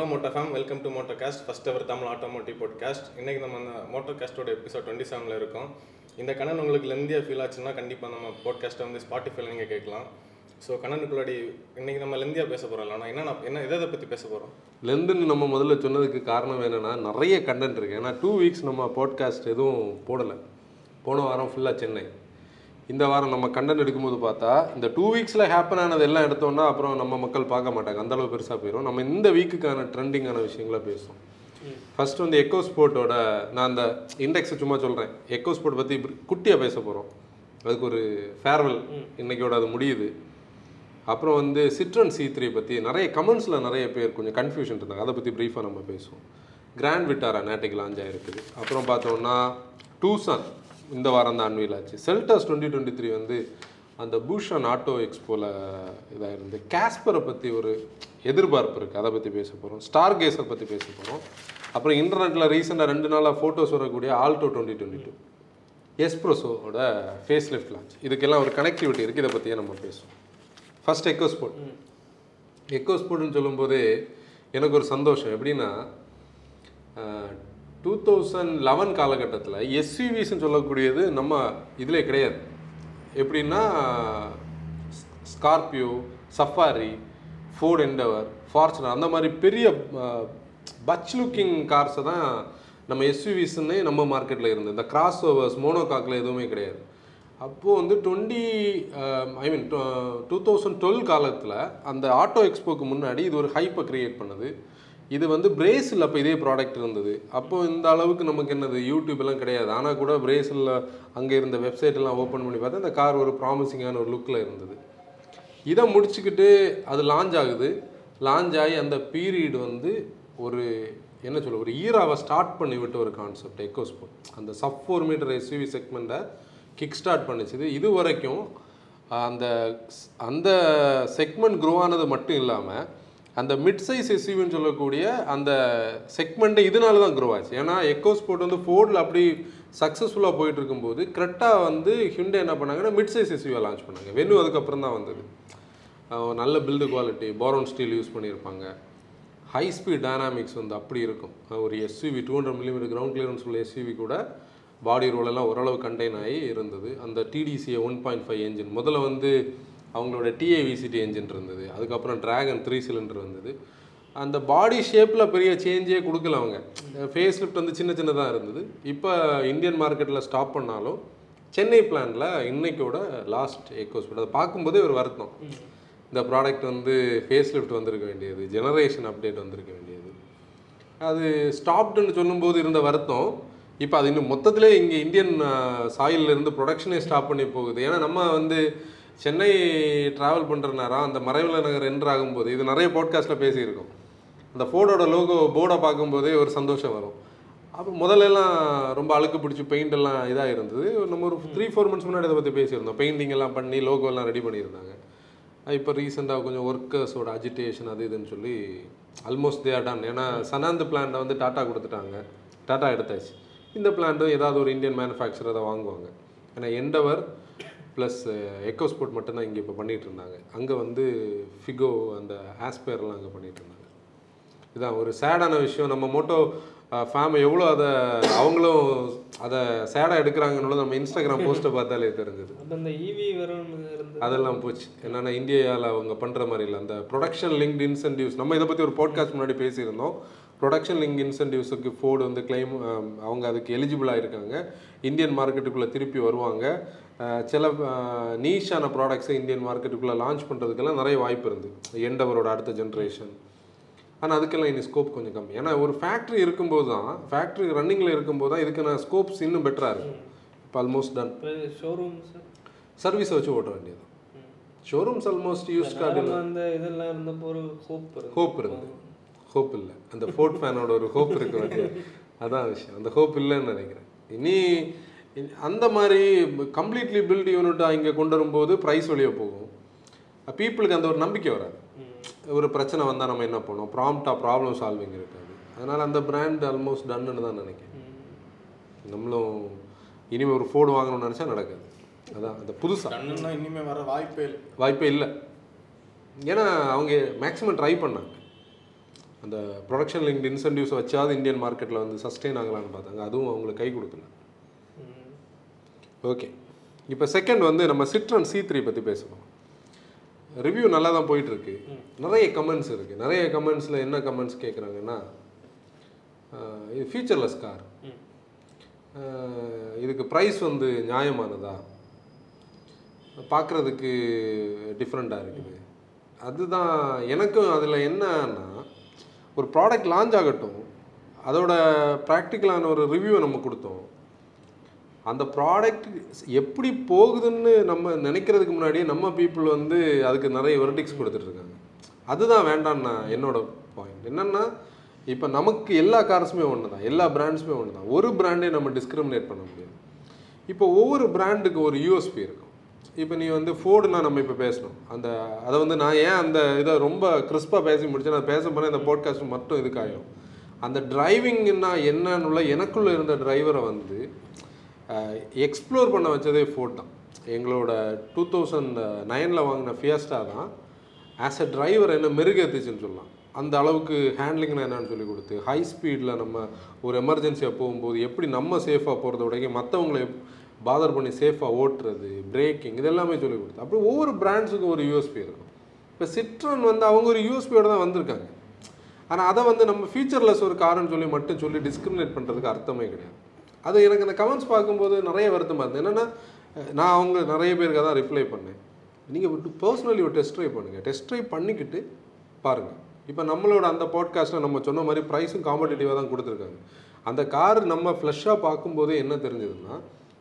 Hello moto fame welcome to moto cast first our Tamil automotive podcast இன்றைக்கி நம்ம அந்த Moto காஸ்ட்டோட episode twenty செவனில் இருக்கும். இந்த கணன் உங்களுக்கு லெந்தியாக ஃபீல் ஆச்சுன்னா கண்டிப்பாக நம்ம பாட்காஸ்ட்டை வந்து ஸ்பாட்டிஃபைல நீங்கள் கேட்கலாம். ஸோ கண்ணனுக்குள்ளாடி இன்றைக்கி நம்ம லெந்தியாக பேச போகிறோம் ஆனால் என்ன என்ன எதை பற்றி பேச போகிறோம் லெந்துன்னு நம்ம முதல்ல சொன்னதுக்கு காரணம் என்னென்னா நிறைய கண்டென்ட் இருக்குது ஏன்னா டூ வீக்ஸ் நம்ம பாட்காஸ்ட் எதுவும் போடலை. போன வாரம் ஃபுல்லாக சென்னை. இந்த வாரம் நம்ம கண்டென்ட் எடுக்கும்போது பார்த்தா இந்த டூ வீக்ஸில் ஹேப்பன் ஆனது எல்லாம் எடுத்தோம்னா அப்புறம் நம்ம மக்கள் பார்க்க மாட்டாங்க. அந்த அளவு பெருசாக போயிடும் நம்ம இந்த வீக்குக்கான ட்ரெண்டிங்கான விஷயங்களை பேசுவோம். ஃபர்ஸ்ட் வந்து எக்கோ ஸ்போர்ட்டோட நான் அந்த இண்டெக்ஸை சும்மா சொல்கிறேன் எக்கோ ஸ்போர்ட் பற்றி குட்டியாக பேச போகிறோம் அதுக்கு ஒரு ஃபேர்வெல் இன்னைக்கோட அது முடியுது. அப்புறம் வந்து சிட்ரன் சி த்ரீ பற்றி நிறைய கமெண்ட்ஸில் நிறைய பேர் கொஞ்சம் கன்ஃபியூஷன் இருந்தாங்க. அதை பற்றி ப்ரீஃபாக நம்ம பேசுவோம். கிராண்ட் விட்டாரா நேற்றுக்கு லான்ச் ஆகிருக்குது அப்புறம் பார்த்தோம்னா டூசான் இந்த வாரம் தான் அன்வீல் ஆச்சு. செல்டாஸ் டுவெண்ட்டி டுவெண்ட்டி த்ரீ வந்து அந்த பூஷன் ஆட்டோ எக்ஸ்போவில் இதாக இருந்து கேஸ்பரை பற்றி ஒரு எதிர்பார்ப்பு இருக்குது அதை பற்றி பேச போகிறோம் ஸ்டார் கேஸை பற்றி பேச போகிறோம் அப்புறம் இன்டர்நெட்டில் ரீசெண்டாக ரெண்டு நாளாக ஃபோட்டோஸ் வரக்கூடிய ஆல்டோ டுவெண்ட்டி டுவெண்ட்டி டூ எஸ்ப்ரோஸோட ஃபேஸ் லிஃப்ட் லான்ச் இதுக்கெல்லாம் ஒரு கனெக்டிவிட்டி இருக்குது இதை பற்றியே நம்ம பேசுவோம். ஃபர்ஸ்ட் எக்கோ ஸ்போர்ட் எக்கோ ஸ்போர்ட்னு சொல்லும்போதே எனக்கு ஒரு சந்தோஷம். எப்படின்னா டூ தௌசண்ட் லெவன் காலகட்டத்தில் எஸ்யூவிஸ்ன்னு சொல்லக்கூடியது நம்ம இதில் கிடையாது. எப்படின்னா Scorpio Safari Ford Endeavour Fortuner அந்த மாதிரி பெரிய பச் லுக்கிங் கார்ஸை தான் நம்ம எஸ்யூவிஸ்ன்னே நம்ம மார்க்கெட்டில் இருந்தது. இந்த கிராஸ் ஓவர்ஸ் மோனோகாக்கில் எதுவுமே கிடையாது. அப்போது வந்து twenty I mean two thousand twelve காலத்தில் அந்த ஆட்டோ எக்ஸ்போக்கு முன்னாடி இது ஒரு ஹைப்பை க்ரியேட் பண்ணுது. இது வந்து பிரேசில் அப்போ இதே ப்ராடக்ட் இருந்தது. அப்போ இந்த அளவுக்கு நமக்கு என்னது? யூடியூப் எல்லாம் கிடையாது. ஆனால் கூட பிரேசிலில் அங்கே இருந்த வெப்சைட் எல்லாம் ஓப்பன் பண்ணி பார்த்தா இந்த கார் ஒரு ப்ராமிசிங்கான ஒரு லுக்கில் இருந்தது. இதை முடிச்சுக்கிட்டு அது லான்ச் ஆகுது. லான்ச் ஆகி அந்த பீரியட் வந்து ஒரு என்ன சொல்ல ஒரு ஈராவை ஸ்டார்ட் பண்ணி விட்ட ஒரு கான்செப்ட் எக்கோஸ்போர்ட் அந்த சப் ஃபோர் மீட்டர் எஸ்யூவி செக்மெண்ட்டை கிக் ஸ்டார்ட் பண்ணிச்சுது. இது வரைக்கும் அந்த அந்த செக்மெண்ட் க்ரோ ஆனது மட்டும் இல்லாமல் அந்த மிட் சைஸ் எஸ்யூவின்னு சொல்லக்கூடிய அந்த செக்மெண்ட்டு இதனால தான் க்ரோ ஆச்சு. ஏன்னா எக்கோ ஸ்போர்ட் வந்து ஃபோர்டில் அப்படி சக்ஸஸ்ஃபுல்லாக போயிட்டு இருக்கும்போது கரெக்டாக வந்து ஹிண்டே என்ன பண்ணாங்கன்னா மிட் சைஸ் எஸ்யூவை லான்ச் பண்ணாங்க. வெனு அதுக்கப்புறம் தான் வந்தது. நல்ல build quality boron steel use பண்ணியிருப்பாங்க. ஹை ஸ்பீட் டைனாமிக்ஸ் வந்து அப்படி இருக்கும். ஒரு SUV two hundred millimetre ground clearance உள்ள எஸ்யூவி கூட பாடி ரோலெல்லாம் ஓரளவு கண்டெயின் ஆகி இருந்தது. அந்த TDCA one point five engine முதல்ல வந்து அவங்களோட டிஏவிசிடி என்ஜின் இருந்தது. அதுக்கப்புறம் டிராகன் த்ரீ சிலிண்டர் வந்தது. அந்த பாடி ஷேப்பில் பெரிய சேஞ்சே கொடுக்கல அவங்க. ஃபேஸ் லிஃப்ட் வந்து சின்ன சின்னதாக இருந்தது. இப்போ இந்தியன் மார்க்கெட்டில் ஸ்டாப் பண்ணாலும் சென்னை பிளான்ல இன்னைக்கோட லாஸ்ட் எக்கோஸ்போர்ட் அதை பார்க்கும்போதே ஒரு வருத்தம். இந்த ப்ராடக்ட் வந்து ஃபேஸ் லிஃப்ட் வந்திருக்க வேண்டியது ஜெனரேஷன் அப்டேட் வந்திருக்க வேண்டியது. அது ஸ்டாப்டுன்னு சொல்லும்போது இருந்த வருத்தம். இப்போ அது இன்னும் மொத்தத்திலே இங்கே இந்தியன் சாயில்ல இருந்து ப்ரொடக்ஷனே ஸ்டாப் பண்ணி போகுது. ஏன்னா நம்ம வந்து சென்னை ட்ராவல் பண்ணுற நேரம் அந்த மறைவில நகர் என்று ஆகும்போது இது நிறைய பாட்காஸ்ட்டில் பேசியிருக்கோம். அந்த ஃபோர்டோட லோகோ போர்டை பார்க்கும்போதே ஒரு சந்தோஷம் வரும். அப்போ முதல்ல எல்லாம் ரொம்ப அழுக்கு பிடிச்சி பெயிண்ட் எல்லாம் இதாக இருந்தது நம்ம ஒரு த்ரீ ஃபோர் மந்த்ஸ் முன்னாடி அதை பற்றி பேசியிருந்தோம். பெயிண்டிங் எல்லாம் பண்ணி லோகோ எல்லாம் ரெடி பண்ணியிருந்தாங்க. இப்போ ரீசெண்டாக கொஞ்சம் ஒர்க்கர்ஸோட அஜிடேஷன் அது இதுன்னு சொல்லி ஆல்மோஸ்ட் தே டன் ஏன்னா சனாந்த் பிளான்ட்டை வந்து டாட்டா கொடுத்துட்டாங்க. டாட்டா எடுத்தாச்சு. இந்த பிளான்ட்டும் ஏதாவது ஒரு இந்தியன் மேனுஃபேக்சர் அதை வாங்குவாங்க. ஏன்னா எண்டவர் ப்ளஸ் எக்கோஸ்போர்ட் மட்டும்தான் இங்கே இப்போ பண்ணிகிட்டு இருந்தாங்க. அங்கே வந்து ஃபிகோ அந்த ஆஸ்பேர்லாம் அங்கே பண்ணிகிட்டு இருந்தாங்க. இதான் ஒரு சேடான விஷயம். நம்ம மோட்டோ ஃபேம் எவ்வளோ அதை அவங்களும் அதை சேடாக எடுக்கிறாங்கன்னு நம்ம இன்ஸ்டாகிராம் போஸ்ட்டை பார்த்தாலே தெரிஞ்சது. இருந்து அதெல்லாம் போச்சு. என்னன்னா இந்தியாவில் அவங்க பண்ணுற மாதிரி இல்லை. அந்த ப்ரொடக்ஷன் லிங்க்டு இன்சென்டிவ்ஸ் நம்ம இதை பற்றி ஒரு பாட்காஸ்ட் முன்னாடி பேசியிருந்தோம். ப்ரொடக்ஷன் லிங்க் இன்சென்டிவ்ஸுக்கு ஃபோர்டு வந்து கிளைம் அவங்க அதுக்கு எலிஜிபிளாக இருக்காங்க இந்தியன் மார்க்கெட்டுக்குள்ளே திருப்பி வருவாங்க. சில நீஷான ப்ராடக்ட்ஸை இந்தியன் மார்க்கெட்டுக்குள்ளே லான்ச் பண்ணுறதுக்கெல்லாம் நிறைய வாய்ப்பு இருந்து. எண்டவரோட அடுத்த ஜென்ரேஷன் ஆனால் அதுக்கெல்லாம் இனி ஸ்கோப் கொஞ்சம் கம்மி. ஏன்னா ஒரு ஃபேக்ட்ரி இருக்கும்போது தான் ஃபேக்ட்ரி ரன்னிங்கில் இருக்கும்போது தான் இதுக்கான ஸ்கோப்ஸ் இன்னும் பெட்டராக இருக்கும். இப்போ ஆல்மோஸ்ட் டன் ஷோரூம்ஸ் சர்வீஸை வச்சு ஓட்ட வேண்டியது. ஷோரூம்ஸ் ஆல்மோஸ்ட் யூஸ் கார்டு அந்த இதெல்லாம் இருந்தப்போ ஒரு ஹோப் ஹோப் இருந்து ஹோப் இல்லை. அந்த ஃபோர்ட் ஃபேனோட ஒரு ஹோப் இருக்கு பாத்தியா? அதான் விஷயம். அந்த ஹோப் இல்லைன்னு நினைக்கிறேன். இனி அந்த மாதிரி கம்ப்ளீட்லி பில்ட் யூனிட்டாக இங்கே கொண்டு வரும்போது ப்ரைஸ் வெளியே போகும். பீப்புளுக்கு அந்த ஒரு நம்பிக்கை வராது. ஒரு பிரச்சனை வந்தால் நம்ம என்ன பண்ணுவோம் ப்ராம்ப்டாக ப்ராப்ளம் சால்விங் இருக்காது. அதனால் அந்த பிராண்ட் ஆல்மோஸ்ட் டன்னு தான் நினைக்கிறேன். நம்மளும் இனிமேல் ஒரு ஃபோர்டு வாங்கணும்னு நினச்சா நடக்காது. அதான் அந்த புதுசாக இனிமேல் வர வாய்ப்பே இல்லை. வாய்ப்பே இல்லை. ஏன்னா அவங்க மேக்ஸிமம் ட்ரை பண்ணாங்க. அந்த ப்ரொடக்ஷன் லிங்க் இன்சென்டிவ்ஸ் வச்சாவது இந்தியன் மார்க்கெட்டில் வந்து சஸ்டெயின் ஆகலான்னு பார்த்தாங்க. அதுவும் அவங்களுக்கு கை கொடுக்கல. ஓகே. இப்போ செகண்ட் வந்து நம்ம சிட்ரன் சி த்ரீ பற்றி பேசுவோம். ரிவ்யூ நல்லா தான் போயிட்டுருக்கு. நிறைய கமெண்ட்ஸ் இருக்குது நிறைய கமெண்ட்ஸில் என்ன கமெண்ட்ஸ் கேட்குறாங்கன்னா இது ஃபீச்சர்லெஸ் கார் இதுக்கு ப்ரைஸ் வந்து நியாயமானதா? பார்க்குறதுக்கு டிஃப்ரெண்ட்டாக இருக்குது. அதுதான் எனக்கும் அதில் என்னன்னா ஒரு ப்ராடக்ட் லான்ச் ஆகட்டும் அதோட ப்ராக்டிக்கலான ஒரு ரிவ்யூவை நம்ம கொடுத்தோம். அந்த ப்ராடக்ட் எப்படி போகுதுன்னு நம்ம நினைக்கிறதுக்கு முன்னாடியே நம்ம பீப்புள் வந்து அதுக்கு நிறைய வெர்டிக்ஸ் கொடுத்துட்ருக்காங்க. அதுதான் வேண்டாம் என்னோட பாயிண்ட் என்னென்னா இப்போ நமக்கு எல்லா கார்ஸுமே ஒன்று தான் எல்லா பிராண்ட்ஸுமே ஒன்று தான் ஒரு பிராண்டே நம்ம டிஸ்கிரிமினேட் பண்ண முடியாது. இப்போ ஒவ்வொரு பிராண்டுக்கு ஒரு யூஎஸ்பி இருக்கும். இப்போ நீ வந்து ஃபோர்டுனா நம்ம இப்போ பேசணும். அந்த அதை வந்து நான் ஏன் அந்த இதை ரொம்ப கிறிஸ்பாக பேசி முடிச்சேன்? நான் பேச போனால் இந்த பாட்காஸ்ட் மட்டும் இதுக்காகும் அந்த டிரைவிங்னா என்னன்னு உள்ள எனக்குள்ளே இருந்த டிரைவரை வந்து எக்ஸ்ப்ளோர் பண்ண வச்சதே ஃபோர்ட் தான் எங்களோட டூ தௌசண்ட் நைனில் வாங்கின ஃபியஸ்டா தான். ஆஸ் அ டிரைவர் என்ன மெருகேத்துச்சுன்னு சொல்லலாம். அந்த அளவுக்கு ஹேண்ட்லிங்னா என்னன்னு சொல்லி கொடுத்து ஹை ஸ்பீடில் நம்ம ஒரு எமர்ஜென்சியாக போகும்போது எப்படி நம்ம சேஃபாக போகிறத விட மற்றவங்களை பாதர் பண்ணி சேஃபாக ஓட்டுறது பிரேக்கிங் இதெல்லாமே சொல்லி கொடுத்து. அப்படி ஒவ்வொரு பிராண்ட்ஸுக்கும் ஒரு யூஎஸ்பி இருக்கும். இப்போ சிட்ரன் வந்து அவங்க ஒரு யூஎஸ்பியோட தான் வந்திருக்காங்க. ஆனால் அதை வந்து நம்ம ஃபியூச்சர்லெஸ் ஒரு காருன்னு சொல்லி மட்டும் சொல்லி டிஸ்கிரிமினேட் பண்ணுறதுக்கு அர்த்தமே கிடையாது. அது எனக்கு அந்த கமெண்ட்ஸ் பார்க்கும்போது நிறைய வருத்தமாக இருந்தது. என்னென்னா நான் அவங்க நிறைய பேருக்கு தான் ரிப்ளை பண்ணேன். நீங்கள் பர்சனலி ஒரு டெஸ்ட் ட்ரை பண்ணுங்கள் டெஸ்ட் ட்ரை பண்ணிக்கிட்டு பாருங்கள் இப்போ நம்மளோட அந்த பாட்காஸ்ட்டில் நம்ம சொன்ன மாதிரி ப்ரைஸும் காம்படிட்டிவாக தான் கொடுத்துருக்காங்க. அந்த கார் நம்ம ஃப்ளஷ்ஷாக பார்க்கும்போதே என்ன தெரிஞ்சதுன்னா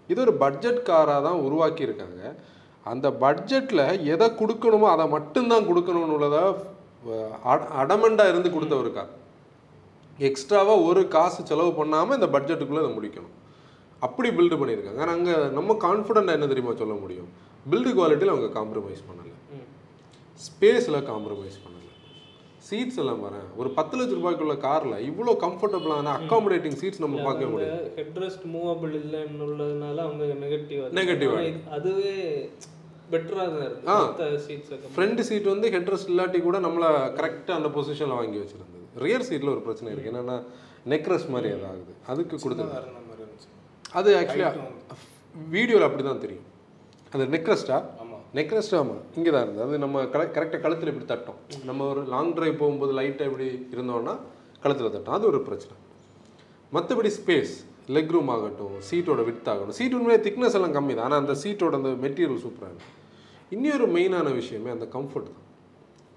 இது ஒரு பட்ஜெட் காராக தான் உருவாக்கியிருக்காங்க. அந்த பட்ஜெட்டில் எதை கொடுக்கணுமோ அதை மட்டும்தான் கொடுக்கணும்னு உள்ளதா அடமெண்டாக இருந்து கொடுத்த ஒரு கார் எக்ஸ்ட்ராவாக ஒரு காசு செலவு பண்ணாமல் இந்த பட்ஜெட்டுக்குள்ளே அதை முடிக்கணும். அப்படி பில்டு பண்ணியிருக்காங்க. அங்கே நம்ம கான்ஃபிடென்ட்டாக என்ன தெரியுமா சொல்ல முடியும்? பில்டு குவாலிட்டியில் அவங்க காம்ப்ரமைஸ் பண்ணலை. ஸ்பேஸில் காம்ப்ரமைஸ் பண்ணலை. சீட்ஸ் எல்லாம் வரேன் ஒரு பத்து லட்ச ரூபாய்க்குள்ள காரில் இவ்வளோ கம்ஃபர்டபுளான அக்காமடேட்டிங் சீட்ஸ் நம்ம பார்க்க முடியும் ஹெட்ரெஸ்ட் மூவபிள் இல்லைன்னு உள்ளதுனால அவங்க நெகட்டிவ் Negative அதுவே பெட்டராக தான் ஃப்ரண்ட் சீட் வந்து ஹெட்ரஸ்ட் இல்லாட்டி கூட நம்மளை கரெக்டாக அந்த பொசிஷனில் வாங்கி வச்சிருந்தது. ரியர் சீட்டில் ஒரு பிரச்சனை இருக்குது என்னென்னா நெக்ரஸ் மாதிரி ஏதாவது. அதுக்கு இருந்துச்சு. அது ஆக்சுவலாக வீடியோவில் அப்படி தான் தெரியும். அது நெக்ரஸ்டா நெக்ரஸ்ட் ஆமாம் இங்கே தான் இருந்தது. அது நம்ம கரெக்ட் கரெக்டாக கழுத்தில் இப்படி தட்டும். நம்ம ஒரு லாங் டிரைவ் போகும்போது லைட்டாக இப்படி இருந்தோம்னா கழுத்தில் தட்டும். அது ஒரு பிரச்சனை. மற்றபடி ஸ்பேஸ் லெக் ரூம் ஆகட்டும் சீட்டோட வித் ஆகட்டும் சீட் உண்மையாக திக்னஸ் எல்லாம் கம்மி தான் ஆனால் அந்த சீட்டோட அந்த மெட்டீரியல் சூப்பராக இருக்கும் இன்னொரு மெயினான விஷயமே அந்த கம்ஃபர்ட் தான்.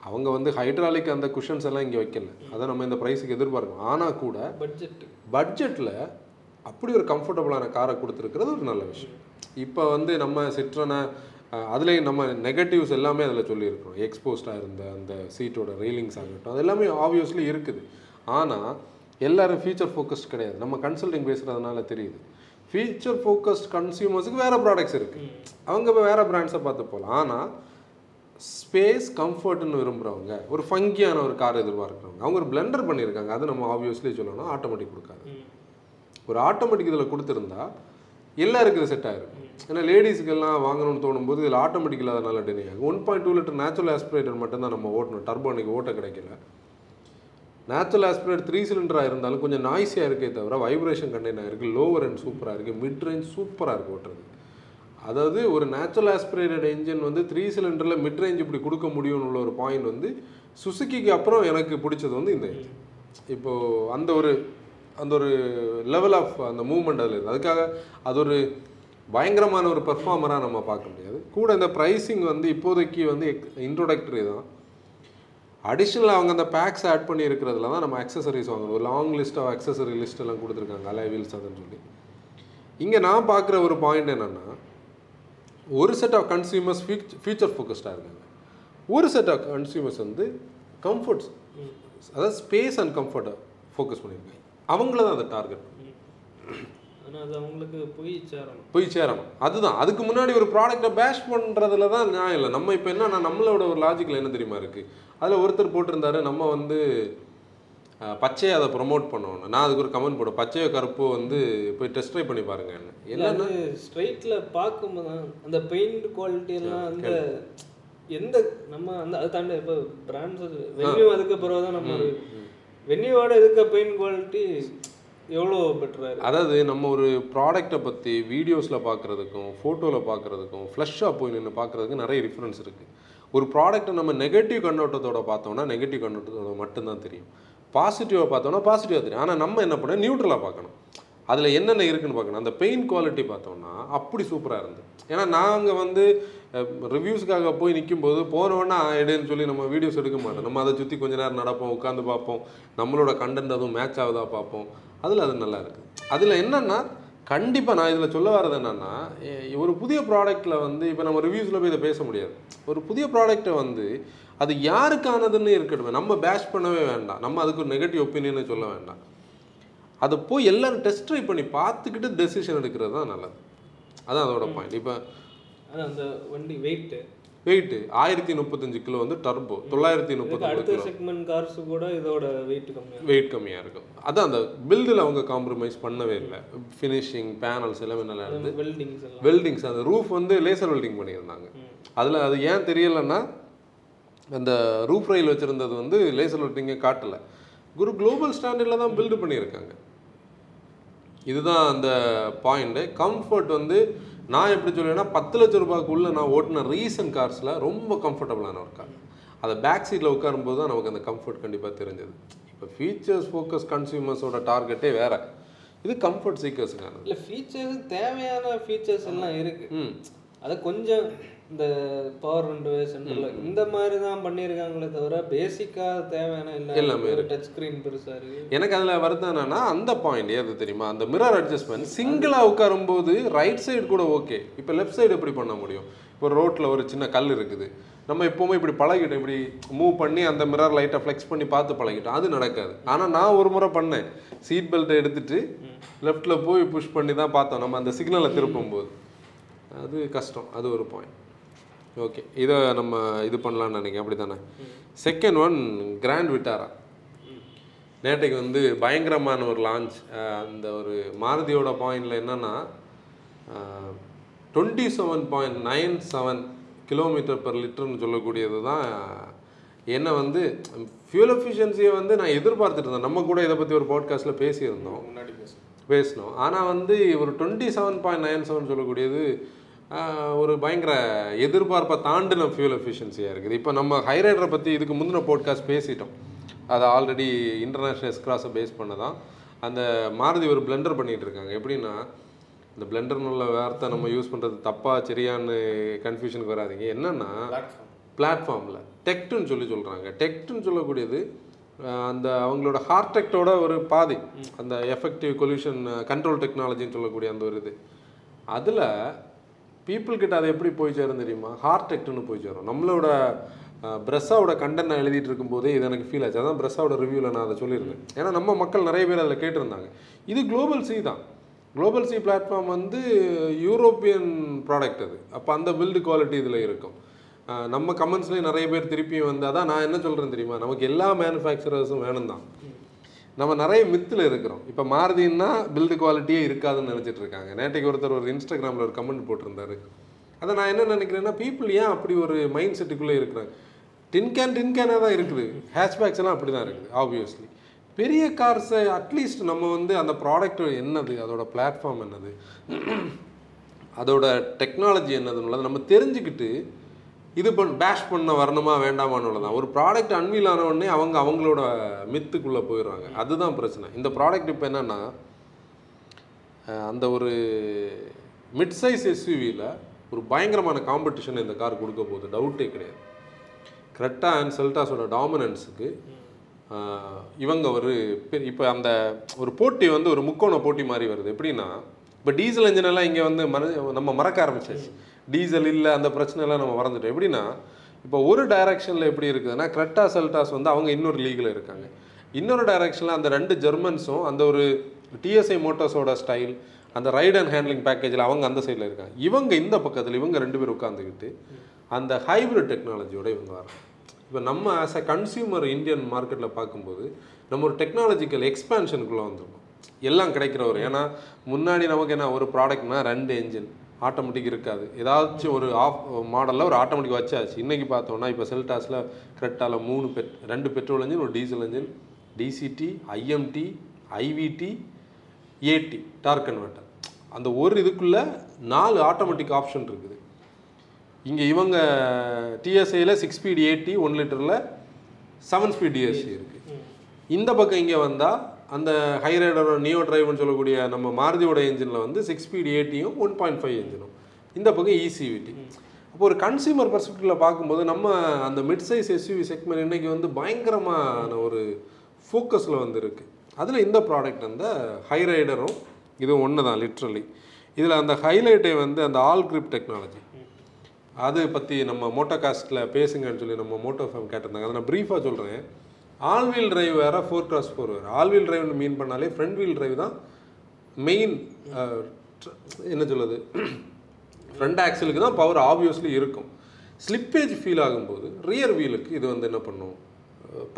அவங்க வந்து ஹைட்ராலிக் அந்த குஷன்ஸ் எல்லாம் இங்கே வைக்கல. அதை நம்ம இந்த ப்ரைஸுக்கு எதிர்பார்க்கணும். ஆனால் கூட பட்ஜெட் பட்ஜெட்டில் அப்படி ஒரு கம்ஃபர்டபுளான காரை கொடுத்துருக்கிறது ஒரு நல்ல விஷயம். இப்போ வந்து நம்ம சிட்ரனை அதுலேயும் நம்ம நெகட்டிவ்ஸ் எல்லாமே அதில் சொல்லியிருக்கிறோம். எக்ஸ்போஸ்டாக இருந்த அந்த சீட்டோட ரெயிலிங்ஸ் ஆகட்டும் அது எல்லாமே ஆப்வியஸ்லி இருக்குது. ஆனால் எல்லாரும் ஃபீச்சர் ஃபோக்கஸ்ட் கிடையாது. நம்ம கன்சல்டிங் பேசுகிறதுனால தெரியுது. ஃபீச்சர் ஃபோக்கஸ்ட் கன்சியூமர்ஸுக்கு வேறு ப்ராடக்ட்ஸ் இருக்குது அவங்க இப்போ வேறு பிராண்ட்ஸை பார்த்து போகலாம். ஆனால் ஸ்பேஸ் கம்ஃபர்ட்னு விரும்புகிறவங்க ஒரு ஃபங்கியான ஒரு கார் எதிர்பார்க்குறவங்க அவங்க ஒரு பிளெண்டர் பண்ணியிருக்காங்க. அது நம்ம ஆப்வியஸ்லி சொல்லணும் ஆட்டோமேட்டிக் கொடுக்காது. ஒரு ஆட்டோமேட்டிக் இதில் கொடுத்துருந்தா எல்லாருக்கும் இது செட் ஆகிருக்கும் ஏன்னா லேடிஸுக்கெல்லாம் வாங்கணும்னு தோணும்போது இதில் ஆட்டோமேட்டிக் இல்லாதனால டினே ஆகும் one point two litre natural aspirator மட்டும்தான் நம்ம ஓட்டணும். டர்போ அன்னைக்கு ஓட்ட கிடைக்கல. நேச்சுரல் ஆஸ்பிரேட் த்ரீ சிலிண்டராக இருந்தாலும் கொஞ்சம் நாய்ஸியாக இருக்கே தவிர வைப்ரேஷன் கண்டெய்னாக இருக்குது லோவர் அண்ட் சூப்பராக இருக்குது மிட் ரேஞ்ச் சூப்பராக இருக்குது ஓட்டுறது. அதாவது ஒரு நேச்சுரல் ஆஸ்பிரேட்டட் என்ஜின் வந்து த்ரீ சிலிண்டரில் மிட் ரேஞ்ச் இப்படி கொடுக்க முடியும்னு உள்ள ஒரு பாயிண்ட் வந்து சுசுக்கிக்கு அப்புறம் எனக்கு பிடிச்சது வந்து இந்த engine. இப்போது அந்த ஒரு அந்த ஒரு லெவல் ஆஃப் அந்த மூமெண்ட் அதில் இருக்குது அதுக்காக அது ஒரு பயங்கரமான ஒரு பெர்ஃபார்மராக நம்ம பார்க்க முடியாது. கூட இந்த ப்ரைஸிங் வந்து இப்போதைக்கு வந்து இன்ட்ரோடக்டரி தான். அடிஷ்னலாக அவங்க அந்த பேக்ஸ் ஆட் பண்ணி இருக்கிறதுல தான் நம்ம அக்சசரிஸ் வாங்கணும். ஒரு long list of accessory list எல்லாம் கொடுத்துருக்காங்க. அலை வீல்ஸ் அதுன்னு சொல்லி. இங்கே நான் பார்க்குற ஒரு பாயிண்ட் என்னென்னா ஒரு செட் ஆஃப் கன்சியூமர்ஸ் ஃபீச்சர் ஃபோக்கஸ்டாக இருக்காங்க. ஒரு செட் ஆஃப் கன்சியூமர்ஸ் வந்து கம்ஃபர்ட்ஸ் அதாவது ஸ்பேஸ் அண்ட் கம்ஃபர்ட்டை ஃபோக்கஸ் பண்ணியிருக்காங்க. அவங்கள தான் அந்த டார்கெட் அவங்களுக்கு போய் சேரணும். போய் சேரணும். அதுதான். அதுக்கு முன்னாடி ஒரு ப்ராடக்ட்டை பேஷ் பண்ணுறதுல தான் நியாயம் இல்லை. நம்ம இப்போ என்னன்னா நம்மளோட ஒரு லாஜிக்கில் என்ன தெரியுமா இருக்குது அதில் ஒருத்தர் போட்டிருந்தாரு நம்ம வந்து பச்சையை அதை ப்ரொமோட் பண்ணணும். நான் அதுக்கு ஒரு கமெண்ட் போடுவேன். பச்சையோ கருப்போ வந்து போய் டெஸ்ட் ட்ரை பண்ணி இல்ல என்னன்னா அது ஸ்ட்ரைட்ல பார்க்கும்போது அந்த பெயிண்ட் குவாலிட்டி எல்லாம் அந்த எந்த நம்ம அந்த அதை தாண்டி இப்போ பிராண்ட்ஸ் வென்யூ அதுக்கு பிறகு தான் நம்ம வென்யூவோட இருக்க பெயிண்ட் குவாலிட்டி எவ்வளோ பெட்டராக அதாவது நம்ம ஒரு ப்ராடக்ட்டை பற்றி வீடியோஸில் பார்க்குறதுக்கும் ஃபோட்டோவில் பார்க்குறதுக்கும் ஃப்ளஷ்ஷாக போய் நின்று பார்க்குறதுக்கு நிறைய டிஃப்ரென்ஸ் இருக்குது ஒரு ப்ராடக்ட்டை நம்ம நெகட்டிவ் கண்ணோட்டத்தோட பார்த்தோம்னா நெகட்டிவ் கண்ணோட்டத்தோட மட்டும்தான் தெரியும். பாசிட்டிவாக பார்த்தோன்னா பாசிட்டிவாக தெரியும். ஆனால் நம்ம என்ன பண்ணோம் நியூட்ரலாக பார்க்கணும். அதில் என்னென்ன இருக்குன்னு பார்க்கணும். அந்த பெயின் குவாலிட்டி பார்த்தோம்னா அப்படி சூப்பராக இருந்தது. ஏன்னா நாங்கள் வந்து ரிவ்யூஸ்க்காக போய் நிற்கும்போது போனவொன்னா எடுன்னு சொல்லி நம்ம வீடியோஸ் எடுக்க மாட்டோம். நம்ம அதை சுற்றி கொஞ்ச நேரம் நடப்போம் உட்காந்து பார்ப்போம். நம்மளோட கண்டென்ட் அதுவும் மேட்ச் ஆகுதா பார்ப்போம். அதில் அது நல்லா இருக்குது அதில் என்னென்னா கண்டிப்பாக நான் இதில் சொல்ல வர்றது என்னென்னா ஒரு புதிய ப்ராடக்ட்டில் வந்து இப்போ நம்ம ரிவ்யூஸில் போய் இதை பேச முடியாது. ஒரு புதிய ப்ராடக்ட்டை வந்து அது யாருக்கானதுன்னு இருக்கட்டும். நம்ம பேஷ் பண்ணவே வேண்டாம். நம்ம அதுக்கு ஒரு நெகட்டிவ் ஒப்பீனியனை சொல்ல வேண்டாம். அதை போய் எல்லாரும் டெஸ்ட் ட்ரை பண்ணி பார்த்துக்கிட்டு டெசிஷன் எடுக்கிறது தான் நல்லது. அதான் அதோட பாயிண்ட் இப்போ அந்த வண்டி வெயிட்டு வெயிட்டு ஆயிரத்தி முப்பத்தஞ்சு கிலோ வந்து டர்போ தொள்ளாயிரத்தி முப்பத்தொம்பது கிலோ. செக்மெண்ட் கார்ஸ் கூட இதோட வெயிட் கம்மியாக வெயிட் கம்மியாக இருக்கும். அதான் அந்த பில்டில் அவங்க காம்ப்ரமைஸ் பண்ணவே இல்லை. ஃபினிஷிங் பேனல்ஸ் எல்லாமே நல்லா இருந்து வெல்டிங்ஸ் வெல்டிங்ஸ் அந்த ரூஃப் வந்து லேசர் வெல்டிங் பண்ணியிருந்தாங்க. அதில் அது ஏன் தெரியலைன்னா அந்த ரூஃப் ரயில் வச்சுருந்தது வந்து லேசர் வெல்டிங்கை காட்டலை. ஒரு குளோபல் ஸ்டாண்டர்டில் தான் பில்டு பண்ணியிருக்காங்க. இதுதான் அந்த பாயிண்ட்டு கம்ஃபர்ட் வந்து நான் எப்படி சொல்லுவேன்னா பத்து லட்ச ரூபாய்க்குள்ளே நான் ஓட்டின ரீசன்ட் கார்ஸில் ரொம்ப கம்ஃபர்டபுளான ஒரு கார் அதை பேக் சீட்டில் உட்காரும்போது தான் நமக்கு அந்த கம்ஃபர்ட் கண்டிப்பாக தெரிஞ்சது. இப்போ ஃபீச்சர்ஸ் ஃபோக்கஸ் கன்சியூமர்ஸோட டார்கெட்டே வேற. இது கம்ஃபர்ட் சீக்கர்ஸுக்கானது இல்லை ஃபீச்சர்ஸ் தேவையான ஃபீச்சர்ஸ் எல்லாம் இருக்கு. ம். அதை கொஞ்சம் இந்த பவர் விண்டோ சென்டரில் இந்த மாதிரி தான் பண்ணியிருக்காங்களே தவிர பேசிக்காக தேவையான எல்லாமே எல்லாமே டச் ஸ்க்ரீன் பெருசாக இருக்கு. எனக்கு அதில் வருத்தம் என்னன்னா அந்த பாயிண்ட் ஏது தெரியுமா? அந்த மிரர் அட்ஜஸ்ட்மெண்ட் சிங்கிளாக உட்காரும்போது ரைட் சைடு கூட ஓகே இப்போ லெஃப்ட் சைடு எப்படி பண்ண முடியும்? இப்போ ரோட்டில் ஒரு சின்ன கல் இருக்குது. நம்ம எப்போவுமே இப்படி பழகிட்டோம் இப்படி மூவ் பண்ணி அந்த மிரர் லைட்டை ஃப்ளெக்ஸ் பண்ணி பார்த்து பழகிட்டோம். அது நடக்காது. ஆனால் நான் ஒரு முறை பண்ணேன். சீட் பெல்ட்டை எடுத்துட்டு லெஃப்ட்டில் போய் புஷ் பண்ணி தான் பார்த்தோம். நம்ம அந்த சிக்னலை திருப்பும்போது. அது கஷ்டம். அது ஒரு பாயிண்ட் ஓகே இதை நம்ம இது பண்ணலாம்னு நினைக்கிறேன். அப்படி தானே செகண்ட் ஒன் கிராண்ட் விட்டாரா நேற்றைக்கு வந்து பயங்கரமான ஒரு லான்ச் அந்த ஒரு மாருதியோட பாயிண்டில் என்னென்னா twenty seven point nine seven kilometre per லிட்டர்னு சொல்லக்கூடியது தான் என்ன வந்து ஃபியூல் எஃபிஷியன்சியை வந்து நான் எதிர்பார்த்துட்டு இருந்தேன். நம்ம கூட இதை பற்றி ஒரு பாட்காஸ்ட்டில் பேசியிருந்தோம். முன்னாடி பேசினோம். ஆனால் வந்து ஒரு twenty seven point nine seven சொல்லக்கூடியது ஒரு பயங்கர எதிர்பார்ப்பை தாண்டின ஃபியூல் எஃபிஷியன்சியாக இருக்குது. இப்போ நம்ம ஹைரைடரை பற்றி இதுக்கு முந்தின போட்காஸ்ட் பேசிட்டோம். அது ஆல்ரெடி இன்டர்நேஷ்னல் எஸ்கிராஸை பேஸ் பண்ண தான். அந்த மாருதி ஒரு பிளெண்டர் பண்ணிகிட்டு இருக்காங்க. எப்படின்னா இந்த பிளெண்டர்னு உள்ள வார்த்தை நம்ம யூஸ் பண்ணுறது தப்பா சரியான்னு கன்ஃபியூஷனுக்கு வராதீங்க. என்னன்னா பிளாட்ஃபார்ம் பிளாட்ஃபார்மில் டெக்ட்டுன்னு சொல்லி சொல்கிறாங்க டெக்ட்டுன்னு சொல்லக்கூடியது அந்த அவங்களோட ஹார்டெக்டோட ஒரு பாதி. அந்த எஃபெக்டிவ் கொல்யூஷன் கண்ட்ரோல் டெக்னாலஜின்னு சொல்லக்கூடிய அந்த ஒரு இது. அதில் பீப்புள்கிட்ட அது எப்படி போய் சேரும் தெரியுமா? ஹார்டெக்ட்னு போய் சேரும். நம்மளோட பிரஸ்ஸாவோட கண்டென்ட் நான் எழுதிட்டு இருக்கும்போதே இது எனக்கு ஃபீல் ஆச்சு. அதான் பிரஸ்ஸாவோட ரிவ்யூவில் நான் அதை சொல்லியிருந்தேன். ஏன்னா நம்ம மக்கள் நிறைய பேர் அதில் கேட்டிருந்தாங்க. இது குளோபல் சி தான். குளோபல் சி பிளாட்ஃபார்ம் வந்து யூரோப்பியன் ப்ராடக்ட் அது. அப்போ அந்த பில்டு குவாலிட்டி இதில் இருக்கும். நம்ம கமெண்ட்ஸ்லேயும் நிறைய பேர் திருப்பியும் வந்து அதான் நான் என்ன சொல்கிறேன் தெரியுமா? நமக்கு எல்லா மேனுஃபேக்சரர்ஸும் வேணும் தான் நம்ம நிறைய மித்தில் இருக்கிறோம். இப்போ மாருதின்னா பில்டு குவாலிட்டியே இருக்காதுன்னு நினச்சிட்டு இருக்காங்க. நேற்றைக்கு ஒருத்தர் ஒரு இன்ஸ்டாகிராமில் ஒரு கமெண்ட் போட்டிருந்தாரு. அதை நான் என்ன நினைக்கிறேன்னா பீப்புள் ஏன் அப்படி ஒரு மைண்ட் செட்டுக்குள்ளே இருக்கிறாங்க? டின் கேன் தான் இருக்குது. ஹேஷ்பேக்ஸ் எல்லாம் அப்படி தான் இருக்குது ஆப்வியஸ்லி பெரிய கார்ஸை அட்லீஸ்ட் நம்ம வந்து அந்த ப்ராடக்ட் என்னது அதோட பிளாட்ஃபார்ம் என்னது அதோட டெக்னாலஜி என்னதுன்னு நம்ம தெரிஞ்சுக்கிட்டு இது பண் பேஷ் பண்ண வரணுமா வேண்டாமான்னு தான் ஒரு ப்ராடக்ட் அன்வீல் ஆன அவங்க அவங்களோட மித்துக்குள்ளே போயிடுறாங்க. அதுதான் பிரச்சனை. இந்த ப்ராடக்ட் இப்போ என்னென்னா அந்த ஒரு மிட் சைஸ் எஸ்யூவியில் ஒரு பயங்கரமான காம்படிஷன் இந்த கார் கொடுக்க போகுது. டவுட்டே கிடையாது. கிரெட்டா அண்ட் செல்டாஸோட டாமினன்ஸுக்கு இவங்க ஒரு இப்போ அந்த ஒரு போட்டி வந்து ஒரு முக்கோண போட்டி மாதிரி வருது. எப்படின்னா இப்போ டீசல் இன்ஜினெல்லாம் இங்கே வந்து மற நம்ம மறக்க ஆரம்பிச்சாச்சு. டீசல் இல்லை அந்த பிரச்சனைலாம் நம்ம மறந்துட்டோம். எப்படின்னா இப்போ ஒரு டைரக்ஷனில் எப்படி இருக்குதுன்னா கிரெட்டா செல்டாஸ் வந்து அவங்க இன்னொரு லீகில் இருக்காங்க. இன்னொரு டைரக்ஷனில் அந்த ரெண்டு ஜெர்மன்ஸும் அந்த ஒரு டிஎஸ்ஐ மோட்டார்ஸோட ஸ்டைல் அந்த ரைட் அண்ட் ஹேண்ட்லிங் பேக்கேஜில் அவங்க அந்த சைடில் இருக்காங்க. இவங்க இந்த பக்கத்தில் இவங்க ரெண்டு பேர் உட்காந்துக்கிட்டு அந்த ஹைப்ரிட் டெக்னாலஜியோட இவங்க வராங்க. இப்போ நம்ம ஆஸ் அ கன்சியூமர் இந்தியன் மார்க்கெட்டில் பார்க்கும்போது நம்ம ஒரு டெக்னாலஜிக்கல் எக்ஸ்பேன்ஷனுக்குள்ளே வந்திருக்கோம். எல்லாம் கிடைக்கிற ஒரு ஏன்னா முன்னாடி நமக்கு என்ன ஒரு ப்ராடக்ட்னா ரெண்டு என்ஜின் ஆட்டோமேட்டிக் இருக்காது. ஏதாச்சும் ஒரு ஆஃப் மாடலில் ஒரு ஆட்டோமேட்டிக் வச்சாச்சு. இன்றைக்கி பார்த்தோம்னா இப்போ செல்டாஸில் கரெக்டால மூணு பெட் ரெண்டு பெட்ரோல் என்ஜின் ஒரு diesel engine DCT iMT IVT AT torque converter அந்த ஒரு இதுக்குள்ள நாலு ஆட்டோமேட்டிக் ஆப்ஷன் இருக்குது. இங்கே இவங்க டிஎஸ்ஐயில் சிக்ஸ் ஸ்பீட் ஏடி ஒன் லிட்டரில் செவன் ஸ்பீட் டிஎஸ்சி இருக்குது இந்த பக்கம் இங்கே வந்தால் அந்த ஹைரைடரோட நியோ டிரைவ்னு சொல்லக்கூடிய நம்ம மாருதியோட என்ஜினில் வந்து சிக்ஸ் ஸ்பீட் ஏடியும் ஒன் பாயிண்ட் ஃபைவ் என்ஜினும் இந்த பக்கம் இசிவிடி அப்போ ஒரு கன்சியூமர் பர்ஸ்பெக்டிவில் பார்க்கும்போது நம்ம அந்த மிட் சைஸ் எஸ்யூவி செக்மெண்ட் இன்னைக்கு வந்து பயங்கரமான ஒரு ஃபோக்கஸில் வந்து இருக்குது அதில் இந்த ப்ராடக்ட் அந்த ஹைரைடரும் இதுவும் ஒன்று தான் லிட்ரலி இதில் அந்த ஹைலைட்டே வந்து அந்த ஆல் கிரிப் டெக்னாலஜி அது பற்றி நம்ம மோட்டோகாஸ்ட்டில் பேசுங்கன்னு சொல்லி நம்ம மோட்டோ ஃபேம் கேட்டிருந்தாங்க. அதை நான் ப்ரீஃபாக சொல்கிறேன் ஆல் வீல் டிரைவ் வேறு ஃபோர் கிராஸ் ஃபோர் வேறு. ஆல் வீல் டிரைவ்னு மீன் பண்ணாலே ஃப்ரண்ட் வீல் டிரைவ் தான் மெயின் என்ன சொல்லுது ஃப்ரண்ட் ஆக்சிலுக்கு தான் பவர் ஆப்வியஸ்லி இருக்கும். ஸ்லிப்பேஜ் ஃபீல் ஆகும்போது ரியர் வீலுக்கு இது வந்து என்ன பண்ணும்?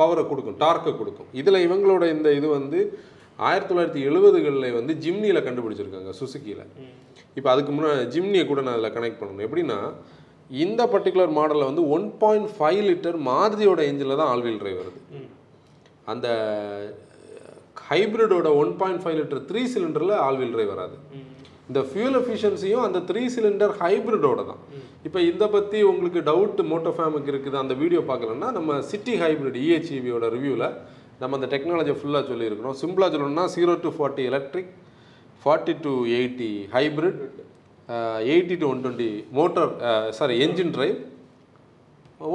பவரை கொடுக்கும் டார்க்கை கொடுக்கும். இதில் இவங்களோட இந்த இது வந்து ஆயிரத்தி தொள்ளாயிரத்தி எழுபதுகளில் வந்து ஜிம்னியில் கண்டுபிடிச்சிருக்காங்க சுசுக்கியில் இப்போ அதுக்கு முன்னாடி ஜிம்னியை கூட நான் அதில் கனெக்ட் பண்ணணும். எப்படின்னா இந்த பர்டிகுலர் மாடலில் வந்து ஒன் பாயிண்ட் ஃபைவ் லிட்டர் மாருதியோட என்ஜினில் தான் ஆல்வீல் டிரைவ் வருது. அந்த ஹைப்ரிடோட one point five litre three சிலிண்டரில் ஆல்வீல் டிரைவ் வராது. இந்த ஃபியூல் எஃபிஷியன்சியும் அந்த த்ரீ சிலிண்டர் ஹைப்ரிடோட தான். இப்போ இதை பற்றி உங்களுக்கு டவுட் மோட்டோ ஃபேமுக்கு இருக்குது அந்த வீடியோ பார்க்கலன்னா நம்ம சிட்டி ஹைப்ரிட் இஹெச்இவியோட ரிவ்யூவில் நம்ம அந்த டெக்னாலஜி ஃபுல்லாக சொல்லியிருக்கிறோம். சிம்பிளாக சொல்லணும்னா zero to forty electric forty to eighty hybrid eighty to one twenty motor sorry engine drive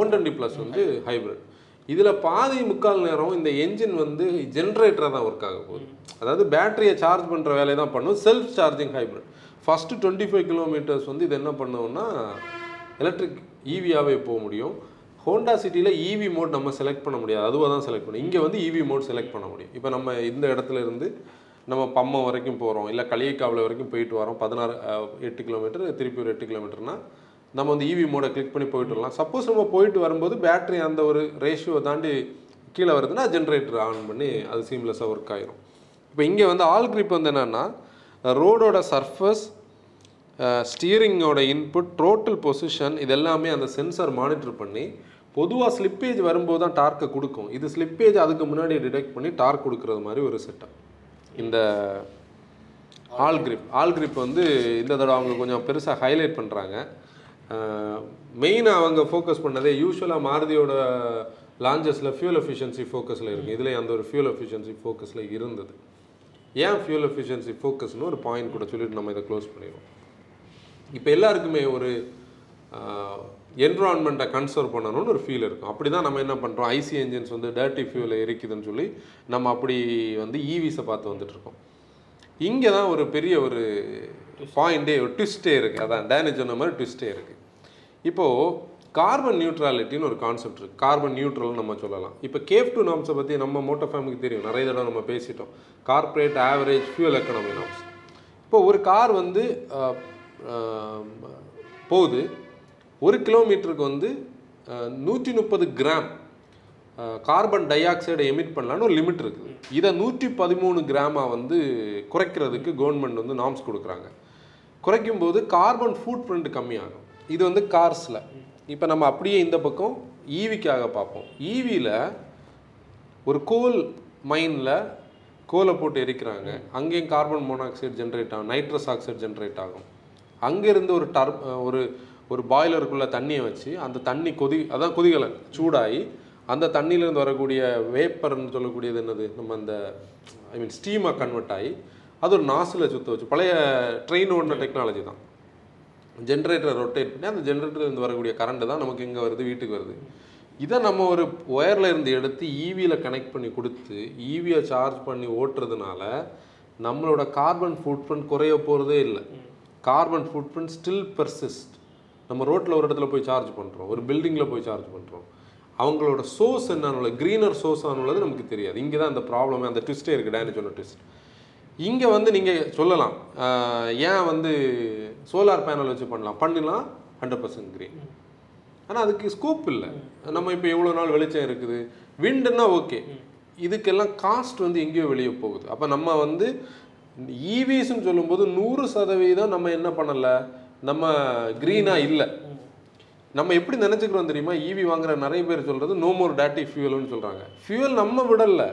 one twenty plus வந்து ஹைப்ரிட் இதில் பாதி முக்கால் நேரம் இந்த என்ஜின் வந்து ஜென்ரேட்டராக தான் ஒர்க் ஆக போகுது. அதாவது பேட்டரியை சார்ஜ் பண்ணுற வேலையை தான் பண்ணும். Self charging hybrid first twenty five kilometres வந்து இது என்ன பண்ணோம்னா எலக்ட்ரிக் ஈவியாகவே போக முடியும். ஹோண்டா சிட்டியில் ஈவி மோட் நம்ம செலக்ட் பண்ண முடியாது. அதுவாக தான் செலக்ட் பண்ணும் இங்கே வந்து ஈவி மோட் செலக்ட் பண்ண முடியும். இப்போ நம்ம இந்த இடத்துல இருந்து நம்ம பம்மம் வரைக்கும் போகிறோம் இல்லை களியக்காவில் வரைக்கும் போயிட்டு வரோம். பதினாறு எட்டு கிலோமீட்டர் திருப்பி ஒரு எட்டு கிலோமீட்டர்னால் நம்ம வந்து இவி மோடை கிளிக் பண்ணி போயிட்டு வரலாம். சப்போஸ் நம்ம போயிட்டு வரும்போது பேட்டரி அந்த ஒரு ரேஷியோவை தாண்டி கீழே வருதுன்னா ஜென்ரேட்டர் ஆன் பண்ணி அது சீம்லெஸ்ஸாக ஒர்க் ஆயிரும். இப்போ இங்கே வந்து ஆல் கிரிப் வந்து என்னென்னா ரோடோட சர்ஃபஸ் ஸ்டீரிங்கோட இன்புட் டோட்டல் பொசிஷன் இது எல்லாமே அந்த சென்சார் மானிட்டர் பண்ணி பொதுவாக ஸ்லிப்பேஜ் வரும்போது தான் டார்க்கை கொடுக்கும். இது ஸ்லிப்பேஜ் அதுக்கு முன்னாடி டிடெக்ட் பண்ணி டார்க் கொடுக்குறது மாதிரி ஒரு செட்டப் இந்த ஆல் கிரிப் ஆல் கிரிப் வந்து இந்த தடவை அவங்க கொஞ்சம் பெருசாக ஹைலைட் பண்ணுறாங்க மெயினாக அவங்க ஃபோக்கஸ் பண்ணதே யூஸ்வலாக மாருதியோட லான்ச்சஸில் ஃபியூல் எஃபிஷியன்சி ஃபோக்கஸில் இருக்குது இதில் அந்த ஒரு ஃபியூல் எஃபிஷியன்சி ஃபோக்கஸில் இருந்தது. ஏன் ஃபியூல் எஃபிஷியன்சி ஃபோக்கஸ்னு ஒரு பாயிண்ட் கூட சொல்லிட்டு நம்ம இதை க்ளோஸ் பண்ணிடுவோம். இப்போ எல்லாருக்குமே ஒரு என்விரான்மெண்ட்டை கன்சர்வ் பண்ணணும்னு ஒரு ஃபீல் இருக்கும். அப்படி தான் நம்ம என்ன பண்ணுறோம் ஐசி என்ஜின்ஸ் வந்து டர்ட்டி ஃபியூலை எரிக்குதுன்னு சொல்லி நம்ம அப்படி வந்து ஈவிஸை பார்த்து வந்துட்டு இருக்கோம். இங்கே தான் ஒரு பெரிய ஒரு பாயிண்டே ஒரு ட்விஸ்டே இருக்குது அதான் டேனேஜ் சொன்ன மாதிரி ட்விஸ்டே இருக்குது இப்போது கார்பன் நியூட்ரலிட்டின்னு ஒரு கான்செப்ட் இருக்குது கார்பன் நியூட்ரல்னு நம்ம சொல்லலாம். இப்போ கேஃப் டூ நாம்ஸை பற்றி நம்ம மோட்டோ ஃபேமுக்கு தெரியும். நிறைய தடவை நம்ம பேசிட்டோம். Corporate average fuel economy norms இப்போ ஒரு கார் வந்து போகுது. ஒரு கிலோமீட்டருக்கு வந்து நூற்றி முப்பது கிராம் கார்பன் டை ஆக்சைடை எமிட் பண்ணலான்னு ஒரு லிமிட் இருக்குது இதை நூற்றி பதிமூணு கிராமாக வந்து குறைக்கிறதுக்கு கவர்மெண்ட் வந்து நாம்ஸ் கொடுக்குறாங்க. குறைக்கும் போது கார்பன் ஃபுட் பிரிண்ட் கம்மியாகும். இது வந்து கார்ஸில். இப்போ நம்ம அப்படியே இந்த பக்கம் ஈவிக்காக பார்ப்போம். ஈவியில் ஒரு கோல் மைனில் கோலை போட்டு எரிக்கிறாங்க. அங்கேயும் கார்பன் மோனாக்சைடு ஜென்ரேட் ஆகும் நைட்ரஸ் ஆக்சைடு ஜென்ரேட் ஆகும். அங்கேருந்து ஒரு டர் ஒரு ஒரு பாய்லருக்குள்ளே தண்ணியை வச்சு அந்த தண்ணி கொதி அதான் கொதிகலன் சூடாகி அந்த தண்ணியிலேருந்து வரக்கூடிய வேப்பர்னு சொல்லக்கூடியது என்னது? நம்ம அந்த ஐ மீன் ஸ்டீமாக கன்வெர்ட் ஆகி அது ஒரு நாசில் சுற்ற வச்சு பழைய ட்ரெயின் ஓடின டெக்னாலஜி தான். ஜென்ரேட்டரை ரொட்டேட் பண்ணி அந்த ஜென்ரேட்டர்லேருந்து வரக்கூடிய கரண்ட்டு தான் நமக்கு இங்கே வருது வீட்டுக்கு வருது. இதை நம்ம ஒரு ஒயரில் இருந்து எடுத்து ஈவியில் கனெக்ட் பண்ணி கொடுத்து ஈவியை சார்ஜ் பண்ணி ஓட்டுறதுனால நம்மளோட கார்பன் ஃபுட் பிரிண்ட் குறைய போகிறதே இல்லை. Carbon foot print still persist நம்ம ரோட்டில் ஒரு இடத்துல போய் சார்ஜ் பண்ணுறோம் ஒரு பில்டிங்கில் போய் சார்ஜ் பண்ணுறோம் அவங்களோட சோர்ஸ் என்னன்னு க்ரீனர் சோர்ஸ் ஆனுள்ளது நமக்கு தெரியாது. இங்கே தான் அந்த ப்ராப்ளம் அந்த ட்விஸ்ட்டே இருக்குது டேனேஜ் சொன்ன ட்விஸ்ட் இங்கே வந்து நீங்கள் சொல்லலாம். ஏன் வந்து சோலார் பேனல் வச்சு பண்ணலாம். பண்ணலாம் ஹண்ட்ரட் பர்சன்ட் க்ரீன் ஆனால் அதுக்கு ஸ்கோப் இல்லை. நம்ம இப்போ எவ்வளோ நாள் வெளிச்சம் இருக்குது? விண்டுன்னா ஓகே இதுக்கெல்லாம் காஸ்ட் வந்து எங்கேயோ வெளியே போகுது. அப்போ நம்ம வந்து e இவிஸ்ன்னு சொல்லும்போது நூறு சதவீதம் நம்ம என்ன பண்ணலை? நம்ம க்ரீனாக இல்லை. நம்ம எப்படி நினச்சிக்கிறோம் தெரியுமா? ஈவி வாங்குற நிறைய பேர் சொல்கிறது நோ மோர் டேட்டி ஃபியூல்னு சொல்கிறாங்க ஃபியூல் நம்ம விடலை.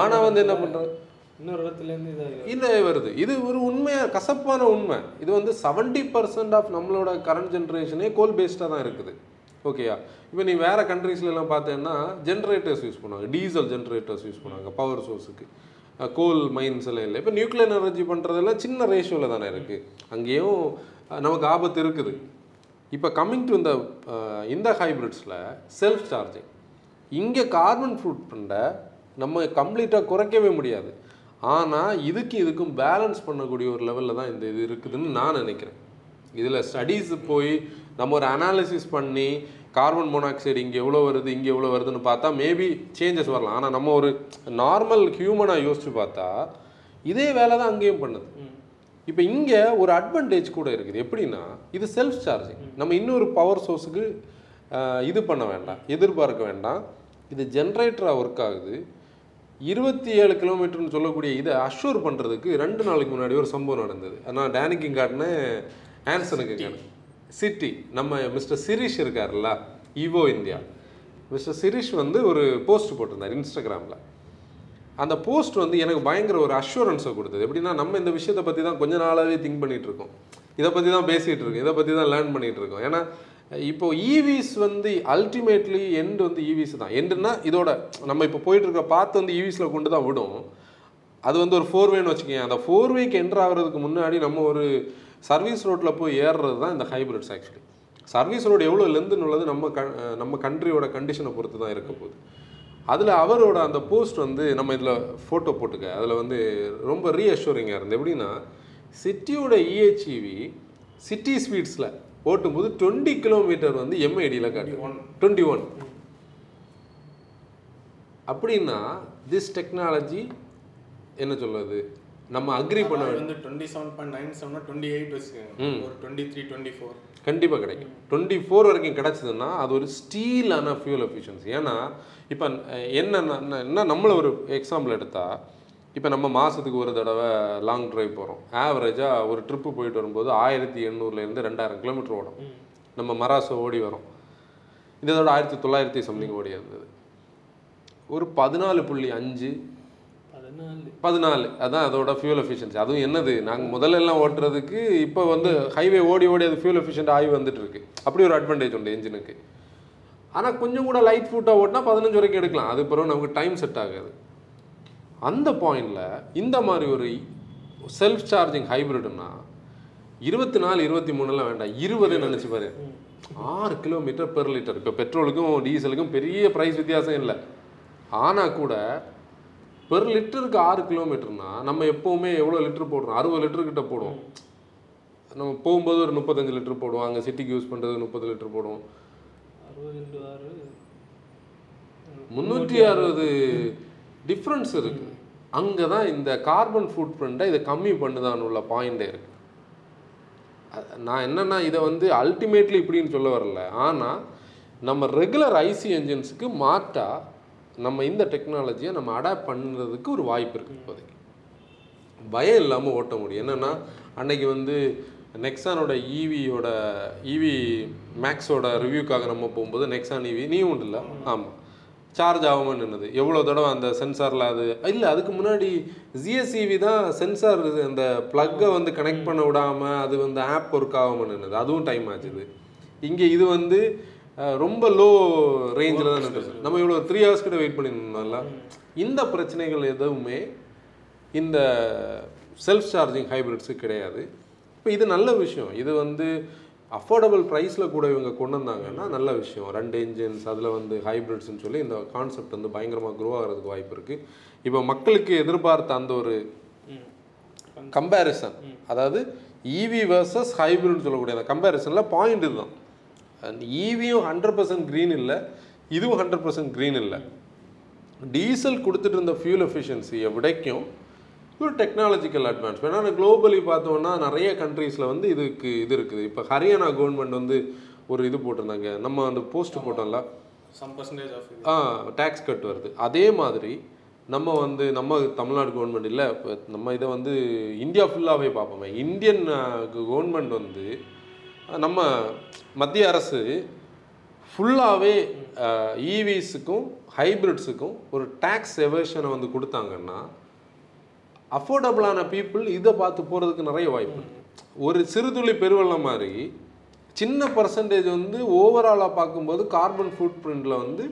ஆனால் வந்து என்ன பண்ணுறது இன்னொரு இடத்துலேருந்து இதாக இல்லை வருது. இது ஒரு உண்மையாக கசப்பான உண்மை. இது வந்து செவன்ட்டி பர்சன்ட் ஆஃப் நம்மளோட கரண்ட் ஜென்ரேஷனே கோல் பேஸ்டாக தான் இருக்குது. ஓகேயா இப்போ நீ வேறு கண்ட்ரீஸ்லாம் பார்த்தேன்னா ஜென்ரேட்டர்ஸ் யூஸ் பண்ணுவாங்க. டீசல் ஜென்ரேட்டர்ஸ் யூஸ் பண்ணுவாங்க பவர் சோர்ஸுக்கு கோல் மைன்ஸ் எல்லாம் இல்லை. இப்போ நியூக்ளியர் எனர்ஜி பண்ணுறதெல்லாம் சின்ன ரேஷியோவில் தானே இருக்குது அங்கேயும் நமக்கு ஆபத்து இருக்குது. இப்போ கம்மிங் டு இந்த இந்த ஹைப்ரிட்ஸில் செல்ஃப் சார்ஜிங் இங்கே கார்பன் ஃபுட் பண்ண நம்ம கம்ப்ளீட்டாக குறைக்கவே முடியாது. ஆனால் இதுக்கு இதுக்கும் பேலன்ஸ் பண்ணக்கூடிய ஒரு லெவலில் தான் இந்த இது இருக்குதுன்னு நான் நினைக்கிறேன். இதில் ஸ்டடீஸ் போய் நம்ம ஒரு அனாலிசிஸ் பண்ணி கார்பன் மோனாக்சைடு இங்கே எவ்வளோ வருது இங்கே எவ்வளோ வருதுன்னு பார்த்தா மேபி சேஞ்சஸ் வரலாம். ஆனால் நம்ம ஒரு நார்மல் ஹியூமனாக யோசிச்சு பார்த்தா இதே வேலை தான் அங்கேயும் பண்ணுது. இப்போ இங்கே ஒரு அட்வான்டேஜ் கூட இருக்குது. எப்படின்னா இது செல்ஃப் சார்ஜிங் நம்ம இன்னொரு பவர் சோர்ஸுக்கு இது பண்ண வேண்டாம் எதிர்பார்க்க வேண்டாம். இது ஜென்ரேட்டராக ஒர்க் ஆகுது. இருபத்தி ஏழு கிலோமீட்டர்னு சொல்லக்கூடிய இதை அஷ்யூர் பண்ணுறதுக்கு ரெண்டு நாளைக்கு முன்னாடி ஒரு சம்பவம் நடந்தது. நான் டேனிக்கு காட்டினேன் ஆன்சனுக்கு காட்டினேன் சிட்டி நம்ம மிஸ்டர் சிரீஷ் இருக்கார்ல ஈவோ இந்தியா மிஸ்டர் சிரீஷ் வந்து ஒரு போஸ்ட் போட்டிருந்தார் இன்ஸ்டாகிராமில் அந்த போஸ்ட் வந்து எனக்கு பயங்கர ஒரு அஷூரன்ஸை கொடுத்தது. எப்படின்னா நம்ம இந்த விஷயத்தை பற்றி தான் கொஞ்ச நாளாகவே திங்க் பண்ணிட்டு இருக்கோம். இதை பற்றி தான் பேசிகிட்டு இருக்கோம். இதை பற்றி தான் லேர்ன் பண்ணிட்டு இருக்கோம். ஏன்னா இப்போது ஈவிஸ் e வந்து அல்டிமேட்லி எண்ட் வந்து e ஈவிஸ் தான். எண்டுன்னா இதோட நம்ம இப்போ போயிட்டுருக்க பார்த்து வந்து e ஈவிஸில் கொண்டு தான் விடும். அது வந்து ஒரு ஃபோர் வேனு வச்சுக்கோங்க அந்த ஃபோர் வேக்கு என்ட்ரு ஆகிறதுக்கு முன்னாடி நம்ம ஒரு சர்வீஸ் ரோட்டில் போய் ஏறுறது தான் இந்த ஹைப்ரிட்ஸ் ஆக்சுவலி சர்வீஸ் ரோடு எவ்வளோ லெந்துன்னு உள்ளது நம்ம க நம்ம கண்ட்ரியோட கண்டிஷனை பொறுத்து தான் இருக்க போகுது. அதில் அவரோட அந்த போஸ்ட் வந்து நம்ம இதில் ஃபோட்டோ போட்டுக்க. அதில் வந்து ரொம்ப ரீஅஷூரிங்காக இருந்தது. எப்படின்னா சிட்டியோட இஹெச்இவி சிட்டி ஸ்வீட்ஸில் ஓட்டும்போது டுவெண்ட்டி கிலோமீட்டர் வந்து எம்ஐடியில் காட்டு. டுவெண்ட்டி ஒன் அப்படின்னா திஸ் டெக்னாலஜி என்ன சொல்லுது நம்ம அக்ரி பண்ண வந்து twenty seven point nine seven twenty eight வச்சுக்கோங்க ஒரு டுவெண்ட்டி த்ரீ டுவெண்ட்டி ஃபோர் கண்டிப்பாக கிடைக்கும். டுவெண்ட்டி ஃபோர் வரைக்கும் கிடச்சிதுன்னா அது ஒரு ஸ்டீலான ஃபியூல் எஃபிஷியன்சி ஏன்னா இப்போ என்ன என்ன நம்மளை ஒரு எக்ஸாம்பிள் எடுத்தால் இப்போ நம்ம மாதத்துக்கு ஒரு தடவை லாங் டிரைவ் போகிறோம் ஆவரேஜாக ஒரு ட்ரிப்பு போயிட்டு வரும்போது ஆயிரத்தி எண்ணூறுலேருந்து ரெண்டாயிரம் கிலோமீட்டர் ஓடும். நம்ம மராசோ ஓடி வரோம். இதோட ஆயிரத்தி தொள்ளாயிரத்தி சம்திங் ஓடி இருந்தது. ஒரு பதினாலு புள்ளி அஞ்சு பதினாலு. அதான் அதோட ஃபியூல் எஃபிஷியன்சி அதுவும் என்னது? நாங்கள் முதல்ல எல்லாம் ஓட்டுறதுக்கு இப்போ வந்து ஹைவே ஓடி ஓடி அது ஃபியூல் எஃபிஷியன்ட் ஆகி வந்துட்டு இருக்கு. அப்படி ஒரு அட்வான்டேஜ் உண்டு என்ஜினுக்கு ஆனால் கொஞ்சம் கூட லைட் ஃபுட்டாக ஓட்டினா பதினஞ்சு வரைக்கும் எடுக்கலாம். அது பிறகு நமக்கு டைம் செட் ஆகாது. அந்த பாயிண்டில் இந்த மாதிரி ஒரு செல்ஃப் சார்ஜிங் ஹைப்ரிட்னா இருபத்தி நாலு இருபத்தி மூணுலாம் வேண்டாம். இருபது நினச்சி பாரு. ஆறு கிலோமீட்டர் பெர் லிட்டர் இப்போ பெட்ரோலுக்கும் டீசலுக்கும் பெரிய ப்ரைஸ் வித்தியாசம் இல்லை. ஆனால் கூட பெர் லிட்டருக்கு ஆறு கிலோமீட்டர்னா நம்ம எப்போவுமே எவ்வளோ லிட்டர் போடுறோம்? அறுபது லிட்டர் கிட்ட போடுவோம். நம்ம போகும்போது ஒரு முப்பத்தஞ்சு லிட்டர் போடுவோம். அங்கே சிட்டிக்கு யூஸ் பண்ணுறது முப்பது லிட்டர் போடுவோம். முந்நூற்றி அறுபது டிஃப்ரென்ஸ் இருக்கு. அங்கே தான் இந்த கார்பன் ஃபுட் பிரிண்ட்டை இதை கம்மி பண்ணுதான்னு உள்ள பாயிண்டே இருக்கு. அ- நான் என்னன்னா இதை வந்து அல்டிமேட்லி இப்படின்னு சொல்ல வரல. ஆனால் நம்ம ரெகுலர் ஐசி என்ஜின்ஸுக்கு மாற்றா நம்ம இந்த டெக்னாலஜியை நம்ம அடாப்ட் பண்ணுறதுக்கு ஒரு வாய்ப்பு இருக்குது இப்போதைக்கு. பயம் இல்லாமல் ஓட்ட முடியும். என்னென்னா அன்னைக்கு வந்து நெக்ஸானோட ஈவியோட ஈவி மேக்ஸோட ரிவ்யூக்காக நம்ம போகும்போது நெக்ஸான் ஈவி நீ உண்டு இல்லை ஆமாம் சார்ஜ் ஆகாமல் நின்னது எவ்வளோ தடவை அந்த சென்சாரில் அது இல்லை அதுக்கு முன்னாடி ஜிஎஸ்இவி தான் சென்சார் அந்த ப்ளக்கை வந்து கனெக்ட் பண்ண விடாமல் அது வந்து ஆப் ஒர்க் ஆகாமல் நின்னது அதுவும் டைம் ஆச்சுது. இங்கே இது வந்து ரொம்ப லோ ரேஞ்சில் தான் நின்றுது நம்ம இவ்வளோ த்ரீ ஹவர்ஸ் கிட்ட வெயிட் பண்ணியிருந்தோம்ல இந்த பிரச்சனைகள் எதுவுமே இந்த செல்ஃப் சார்ஜிங் ஹைப்ரிட்ஸு கிடையாது. இப்போ இது நல்ல விஷயம். இது வந்து அஃபோர்டபுள் ப்ரைஸில் கூட இவங்க கொண்டு வந்தாங்கன்னா நல்ல விஷயம். ரெண்டு இன்ஜின்ஸ் அதில் வந்து ஹைப்ரிட்ஸ்னு சொல்லி இந்த கான்செப்ட் வந்து பயங்கரமாக க்ரோ ஆகிறதுக்கு வாய்ப்பு இருக்குது இப்போ மக்களுக்கு எதிர்பார்த்த அந்த ஒரு கம்பேரிசன் அதாவது இவி வர்சஸ் ஹைப்ரிட்னு சொல்லக்கூடிய அந்த கம்பேரிசனில் பாயிண்ட் இதுதான். ஈவியும் ஹண்ட்ரட் பர்சன்ட் க்ரீன் இல்லை இதுவும் ஹண்ட்ரட் பர்சன்ட் க்ரீன் இல்லை. டீசல் கொடுத்துட்டு இருந்த ஃபியூல் எஃபிஷியன்சியை விடைக்கும் ஒரு டெக்னாலஜிக்கல் அட்வான்ஸ் ஏன்னா குளோபலி பார்த்தோம்னா நிறைய கண்ட்ரீஸில் வந்து இதுக்கு இது இருக்குது. இப்போ ஹரியானா கவர்மெண்ட் வந்து ஒரு இது போட்டிருந்தாங்க. நம்ம அந்த post போட்டோம்ல. Some percentage of a tax cut வருது. அதே மாதிரி நம்ம வந்து நம்ம தமிழ்நாடு கவர்மெண்ட் இல்லை இப்போ நம்ம இதை வந்து இந்தியா ஃபுல்லாகவே பார்ப்போமே. இந்தியன் கவர்மெண்ட் வந்து நம்ம மத்திய அரசு ஃபுல்லாகவே ஈவிஸுக்கும் ஹைப்ரிட்ஸுக்கும் ஒரு டேக்ஸ் எவர்ஷனை வந்து கொடுத்தாங்கன்னா அஃபோர்டபுளான பீப்புள் இதை பார்த்து போகிறதுக்கு நிறைய வாய்ப்பு. ஒரு சிறுதுளி பெருவெள்ளம் மாதிரி சின்ன பர்சன்டேஜ் வந்து ஓவராலாக பார்க்கும்போது கார்பன் ஃபுட் பிரிண்டில் வந்து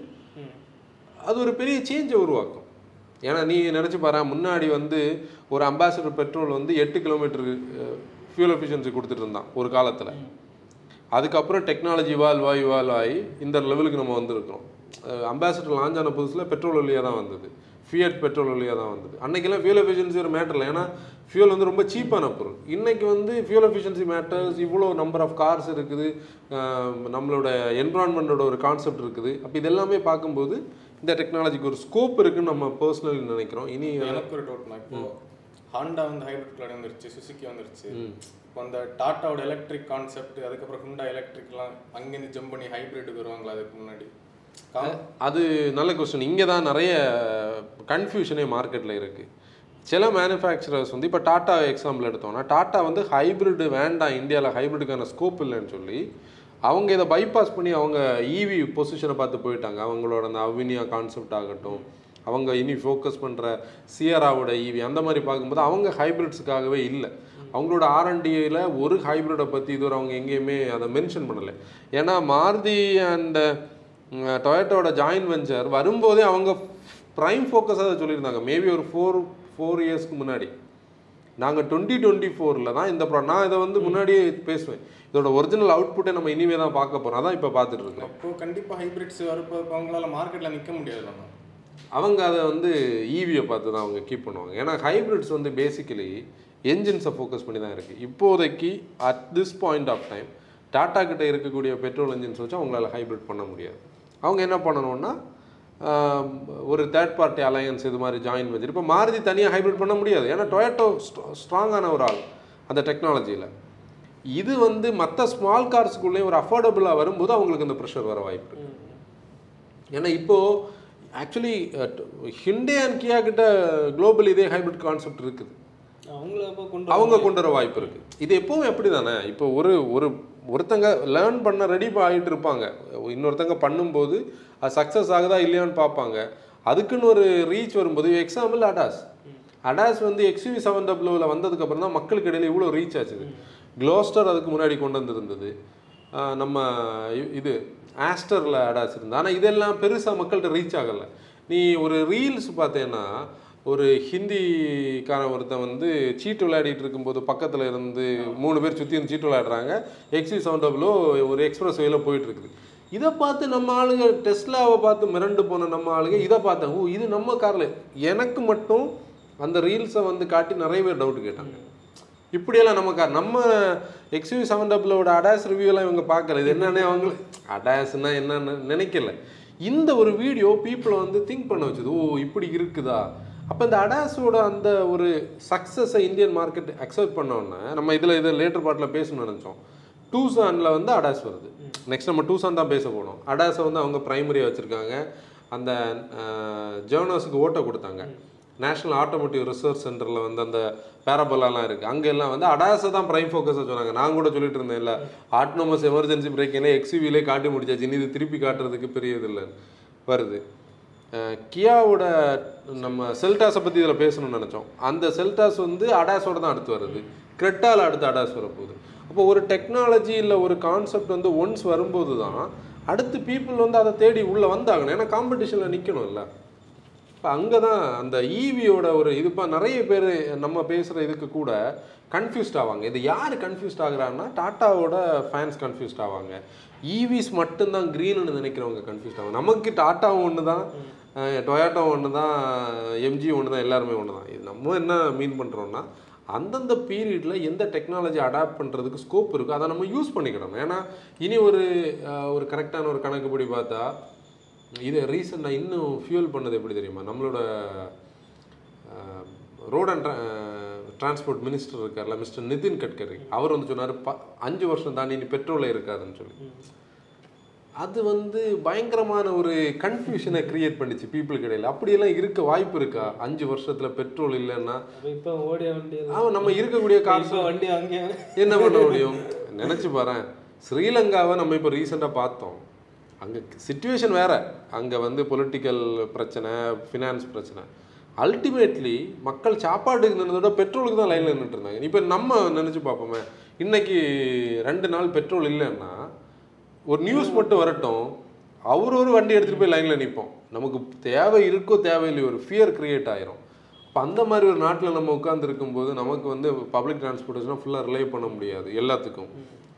அது ஒரு பெரிய சேஞ்சை உருவாக்கும். ஏன்னா நீ நினச்சி பாரு முன்னாடி வந்து ஒரு அம்பாசிடர் பெட்ரோல் வந்து எட்டு கிலோமீட்டருக்கு ஃபியூல் எஃபிஷியன்சி கொடுத்துட்டு இருந்தான் ஒரு காலத்தில். அதுக்கப்புறம் டெக்னாலஜி இவால்வ் ஆகி இவால்வ் ஆகி இந்த லெவலுக்கு நம்ம வந்திருக்கோம் அம்பாசிடர் லான்ச் ஆன புதுசில் பெட்ரோல் வழியாக தான் வந்தது. ஃபியட் பெட்ரோல் வழியாக தான் வந்தது. அன்னைக்கெல்லாம் ஃபியூல் எஃபிஷியன்சி ஒரு மேட்டர் இல்லை. ஏன்னா ஃபியூல் வந்து ரொம்ப சீப்பான பொருள். இன்னைக்கு வந்து ஃபியூல் எஃபிஷியன்சி மேட்டர்ஸ் இவ்வளோ நம்பர் ஆஃப் கார்ஸ் இருக்குது. நம்மளோட என்விரான்மெண்ட்டோட ஒரு கான்செப்ட் இருக்குது. அப்போ இதெல்லாமே பார்க்கும்போது இந்த டெக்னாலஜிக்கு ஒரு ஸ்கோப் இருக்குன்னு நம்ம பர்சனலி நினைக்கிறோம். இனி எனக்கு ஒரு டவுட்னா இப்போ ஹாண்டா வந்து ஹைபிரிட் கார்டு வந்துருச்சு சுசுக்கி வந்துருச்சு. இப்போ அந்த டாட்டாவோட எலக்ட்ரிக் கான்செப்ட் அதுக்கப்புறம் ஹுண்டா எலக்ட்ரிக்லாம் அங்கேருந்து ஜம்ப் பண்ணி ஹைபிரிட்டுக்கு வருவாங்களா அதுக்கு முன்னாடி? அது நல்ல கொஸ்டின் இங்கே தான் நிறைய கன்ஃபியூஷனே மார்க்கெட்டில் இருக்குது சில மேனுஃபேக்சரர்ஸ் வந்து இப்போ டாட்டா எக்ஸாம்பிள் எடுத்தோம்னா டாட்டா வந்து ஹைபிரிட் வேண்டாம் இந்தியாவில் ஹைபிரிடுக்கான ஸ்கோப் இல்லைன்னு சொல்லி அவங்க இதை பைபாஸ் பண்ணி அவங்க ஈவி பொசிஷனை பார்த்து போயிட்டாங்க. அவங்களோட அந்த அவினியா கான்செப்ட் ஆகட்டும் அவங்க இனி ஃபோக்கஸ் பண்ணுற சியராவோட ஈவி அந்த மாதிரி பார்க்கும்போது அவங்க ஹைப்ரிட்ஸுக்காகவே இல்லை. அவங்களோட ஆர்என்டியில் ஒரு ஹைபிரிடை பற்றி இதுவரை அவங்க எங்கேயுமே அதை மென்ஷன் பண்ணலை. ஏன்னா மாருதி அண்ட் டொயட்டோட ஜாயின் வெஞ்சர் வரும்போதே அவங்க ப்ரைம் ஃபோக்கஸாக அதை சொல்லியிருந்தாங்க. மேபி ஒரு ஃபோர் ஃபோர் இயர்ஸ்க்கு முன்னாடி. நாங்கள் டுவெண்ட்டி டுவெண்ட்டி ஃபோரில் தான் இந்த ப்ரா நான் இதை வந்து முன்னாடியே பேசுவேன். இதோட ஒரிஜினல் அவுட்புட்டை நம்ம இனிமே தான் பார்க்க போகிறோம் அதான் இப்போ பார்த்துட்டு இருக்கோம். அப்போ கண்டிப்பா ஹைபிரிட்ஸ் வரப்போ அவங்களால மார்க்கெட்ல நிக்க முடியாது அவங்க அதை வந்து ஈவியை பார்த்து தான் அவங்க கீப் பண்ணுவாங்க. ஏன்னா ஹைப்ரிட்ஸ் வந்து பேசிக்கலி என்ஜின்ஸை ஃபோக்கஸ் பண்ணி தான் இருக்குது இப்போதைக்கு at this point of time Tata கிட்ட இருக்கக்கூடிய பெட்ரோல் என்ஜின்ஸ் வச்சு அவங்களால ஹைப்ரிட் பண்ண முடியாது. அவங்க என்ன பண்ணணும்னா ஒரு தேர்ட் பார்ட்டி அலையன்ஸ் இது மாதிரி ஜாயின் வச்சு இப்போ மாருதி தனியாக ஹைப்ரிட் பண்ண முடியாது. ஏன்னா டொயட்டோ ஸ்ட்ராங்கான ஒரு ஆள் அந்த டெக்னாலஜியில் இது வந்து மற்ற ஸ்மால் கார்ஸுக்குள்ளேயும் ஒரு அஃபோர்டபுளாக வரும்போது அவங்களுக்கு இந்த ப்ரெஷர் வர வாய்ப்பு. ஏன்னா இப்போ ஆக்சுவலி ஹிண்டே அண்ட் கியா கிட்ட குளோபல் இதே ஹைபிரிட் கான்செப்ட் இருக்குது. அவங்கள அவங்க கொண்டு வர வாய்ப்பு இருக்கு. இது எப்பவும் எப்படி தானே இப்போ ஒரு ஒரு ஒருத்தங்க லேர்ன் பண்ண ரெடி ஆகிட்டு இருப்பாங்க. இன்னொருத்தங்க பண்ணும்போது அது சக்ஸஸ் ஆகுதா இல்லையான்னு பார்ப்பாங்க. அதுக்குன்னு ஒரு ரீச் வரும்போது எக்ஸாம்பிள் அடாஸ் அடாஸ் வந்து எக்ஸ்யூவி செவன் டபுள்யூவில் வந்ததுக்கப்புறம் தான் மக்களுக்கு இடையில இவ்வளோ ரீச் ஆச்சுது. க்ளோஸ்டர் அதுக்கு முன்னாடி கொண்டு வந்திருந்தது. நம்ம இது ஆஸ்டரில் அடாஸ் இருந்தது. ஆனால் இதெல்லாம் பெருசாக மக்கள்கிட்ட ரீச் ஆகலை. நீ ஒரு ரீல்ஸ் பார்த்தேன்னா ஒரு ஹிந்திக்காரன் ஒருத்தன் வந்து சீட்டு விளையாடிட்டு இருக்கும்போது பக்கத்தில் இருந்து மூணு பேர் சுற்றி இருந்து சீட்டு விளையாடுறாங்க. எக்ஸி சவுண்டபிளோ ஒரு எக்ஸ்பிரஸ் வேல போயிட்டு இருக்குது. இதை பார்த்து நம்ம ஆளுங்க டெஸ்லாவை பார்த்து மிரண்டு போன நம்ம ஆளுங்க இதை பார்த்தேன். ஓ இது நம்ம காரில். எனக்கு மட்டும் அந்த ரீல்ஸை வந்து காட்டி நிறைய பேர் டவுட் கேட்டாங்க. இப்படியெல்லாம் நம்ம கார் நம்ம எக்ஸ்யூ செவன் டபுளோட அடாஸ் ரிவ்யூலாம் இவங்க பார்க்கல. இது என்னன்னே அவங்க அடாஸ்னா என்னன்னு நினைக்கல. இந்த ஒரு வீடியோ பீப்புளை வந்து திங்க் பண்ண வச்சது. ஓ இப்படி இருக்குதா? அப்போ இந்த அடாஸோட அந்த ஒரு சக்ஸஸை இந்தியன் மார்க்கெட் அக்செப்ட் பண்ணோன்னே நம்ம இதில் இதை லேட்டர் பாட்டில் பேசணும்னு நினச்சோம். டூசானில் வந்து அடாஸ் வருது. நெக்ஸ்ட் நம்ம டூசான் தான் பேச போனோம் அடாஸை வந்து அவங்க ப்ரைமரியாக வச்சுருக்காங்க. அந்த ஜேர்னல்ஸுக்கு ஓட்டை கொடுத்தாங்க. நேஷனல் ஆட்டோமோட்டிவ் ரிசர்ச் சென்டரில் வந்து அந்த பேரபலாலாம் இருக்குது அங்கே எல்லாம் வந்து அடாஸை தான் ப்ரைம் ஃபோக்கஸாக சொன்னாங்க. நான் கூட சொல்லிட்டு இருந்தேன் இல்லை. ஆட்டோமஸ் எமர்ஜென்சி பிரேக்கிங்ல எக்ஸிவிலே காட்டி முடிச்சாச்சு. இனி இது திருப்பி காட்டுறதுக்கு பெரிய இது இல்லை வருது. கியாவோட நம்ம செல்டாஸை பற்றி இதில் பேசணும்னு நினச்சோம். அந்த செல்டாஸ் வந்து அடாஸோட தான் அடுத்து வருது. கிரெட்டால் அடுத்து அடாஸ் வரப்போகுது. அப்போ ஒரு டெக்னாலஜி இல்லை ஒரு கான்செப்ட் வந்து ஒன்ஸ் வரும்போது தான் அடுத்து பீப்புள் வந்து அதை தேடி உள்ளே வந்தாகணும். ஏன்னா காம்படிஷனில் நிற்கணும் இல்லை. இப்போ அங்கே தான் அந்த ஈவியோட ஒரு இதுப்பா நிறைய பேர் நம்ம பேசுகிற இதுக்கு கூட கன்ஃபியூஸ்ட் ஆவாங்க. இது யார் கன்ஃபியூஸ்ட் ஆகுறாங்கன்னா டாட்டாவோட ஃபேன்ஸ் கன்ஃபியூஸ்ட் ஆவாங்க. E ஈவிஸ் மட்டும்தான் க்ரீன்னு நினைக்கிறவங்க கன்ஃபியூஸ்ட் ஆவாங்க. நமக்கு டாட்டாவும் ஒன்று தான் டொயாட்டோ ஒன்று தான் எம்ஜி ஒன்று தான் எல்லாருமே ஒன்று தான் இது நம்ம என்ன மீன் பண்ணுறோன்னா அந்தந்த பீரியடில் எந்த டெக்னாலஜி அடாப்ட் பண்ணுறதுக்கு ஸ்கோப் இருக்கோ அதை நம்ம யூஸ் பண்ணிக்கிடணும் ஏன்னா இனி ஒரு ஒரு கரெக்டான ஒரு கணக்குப்படி பார்த்தா இது ரீசெண்டாக இன்னும் ஃபியூல் பண்ணது எப்படி தெரியுமா? நம்மளோட ரோட் அண்ட் டிரான்ஸ்போர்ட் மினிஸ்டர் இருக்கார்ல மிஸ்டர் நிதின் கட்கரி. அவர் வந்து சொன்னார் ப அஞ்சு வருஷம் தாண்டி இனி பெட்ரோலே இருக்காதுன்னு சொல்லி. அது வந்து பயங்கரமான ஒரு கன்ஃபியூஷனை கிரியேட் பண்ணிச்சு பீப்புளுக்கு இடையில. அப்படியெல்லாம் இருக்க வாய்ப்பு இருக்கா? அஞ்சு வருஷத்துல பெட்ரோல் இல்லைன்னா இப்ப ஓடிய வண்டி நம்ம இருக்கக்கூடிய இப்ப வண்டி அங்கே என்ன பண்ண முடியும்? நினைச்சு பாரேன். ஸ்ரீலங்காவை நம்ம இப்போ ரீசெண்டாக பார்த்தோம். அங்கே சுச்சுவேஷன் வேற. அங்கே வந்து பொலிட்டிக்கல் பிரச்சனை ஃபினான்ஸ் பிரச்சனை. அல்டிமேட்லி மக்கள் சாப்பாட்டுக்கு நின்றதோட பெட்ரோலுக்கு தான் லைனில் நின்றுட்டு இருந்தாங்க. இப்போ நம்ம நினச்சி பார்ப்போமே. இன்னைக்கு ரெண்டு நாள் பெட்ரோல் இல்லைன்னா ஒரு நியூஸ் மட்டும் வரட்டும். அவர் ஒரு வண்டி எடுத்துகிட்டு போய் லைனில் நிற்போம் நமக்கு தேவை இருக்கோ தேவையில்லையோ ஒரு ஃபியர் க்ரியேட் ஆயிரும். இப்போ அந்த மாதிரி ஒரு நாட்டில் நம்ம உட்காந்துருக்கும் போது நமக்கு வந்து பப்ளிக் டிரான்ஸ்போர்ட்டேஷனாக ஃபுல்லாக ரிலே பண்ண முடியாது எல்லாத்துக்கும்.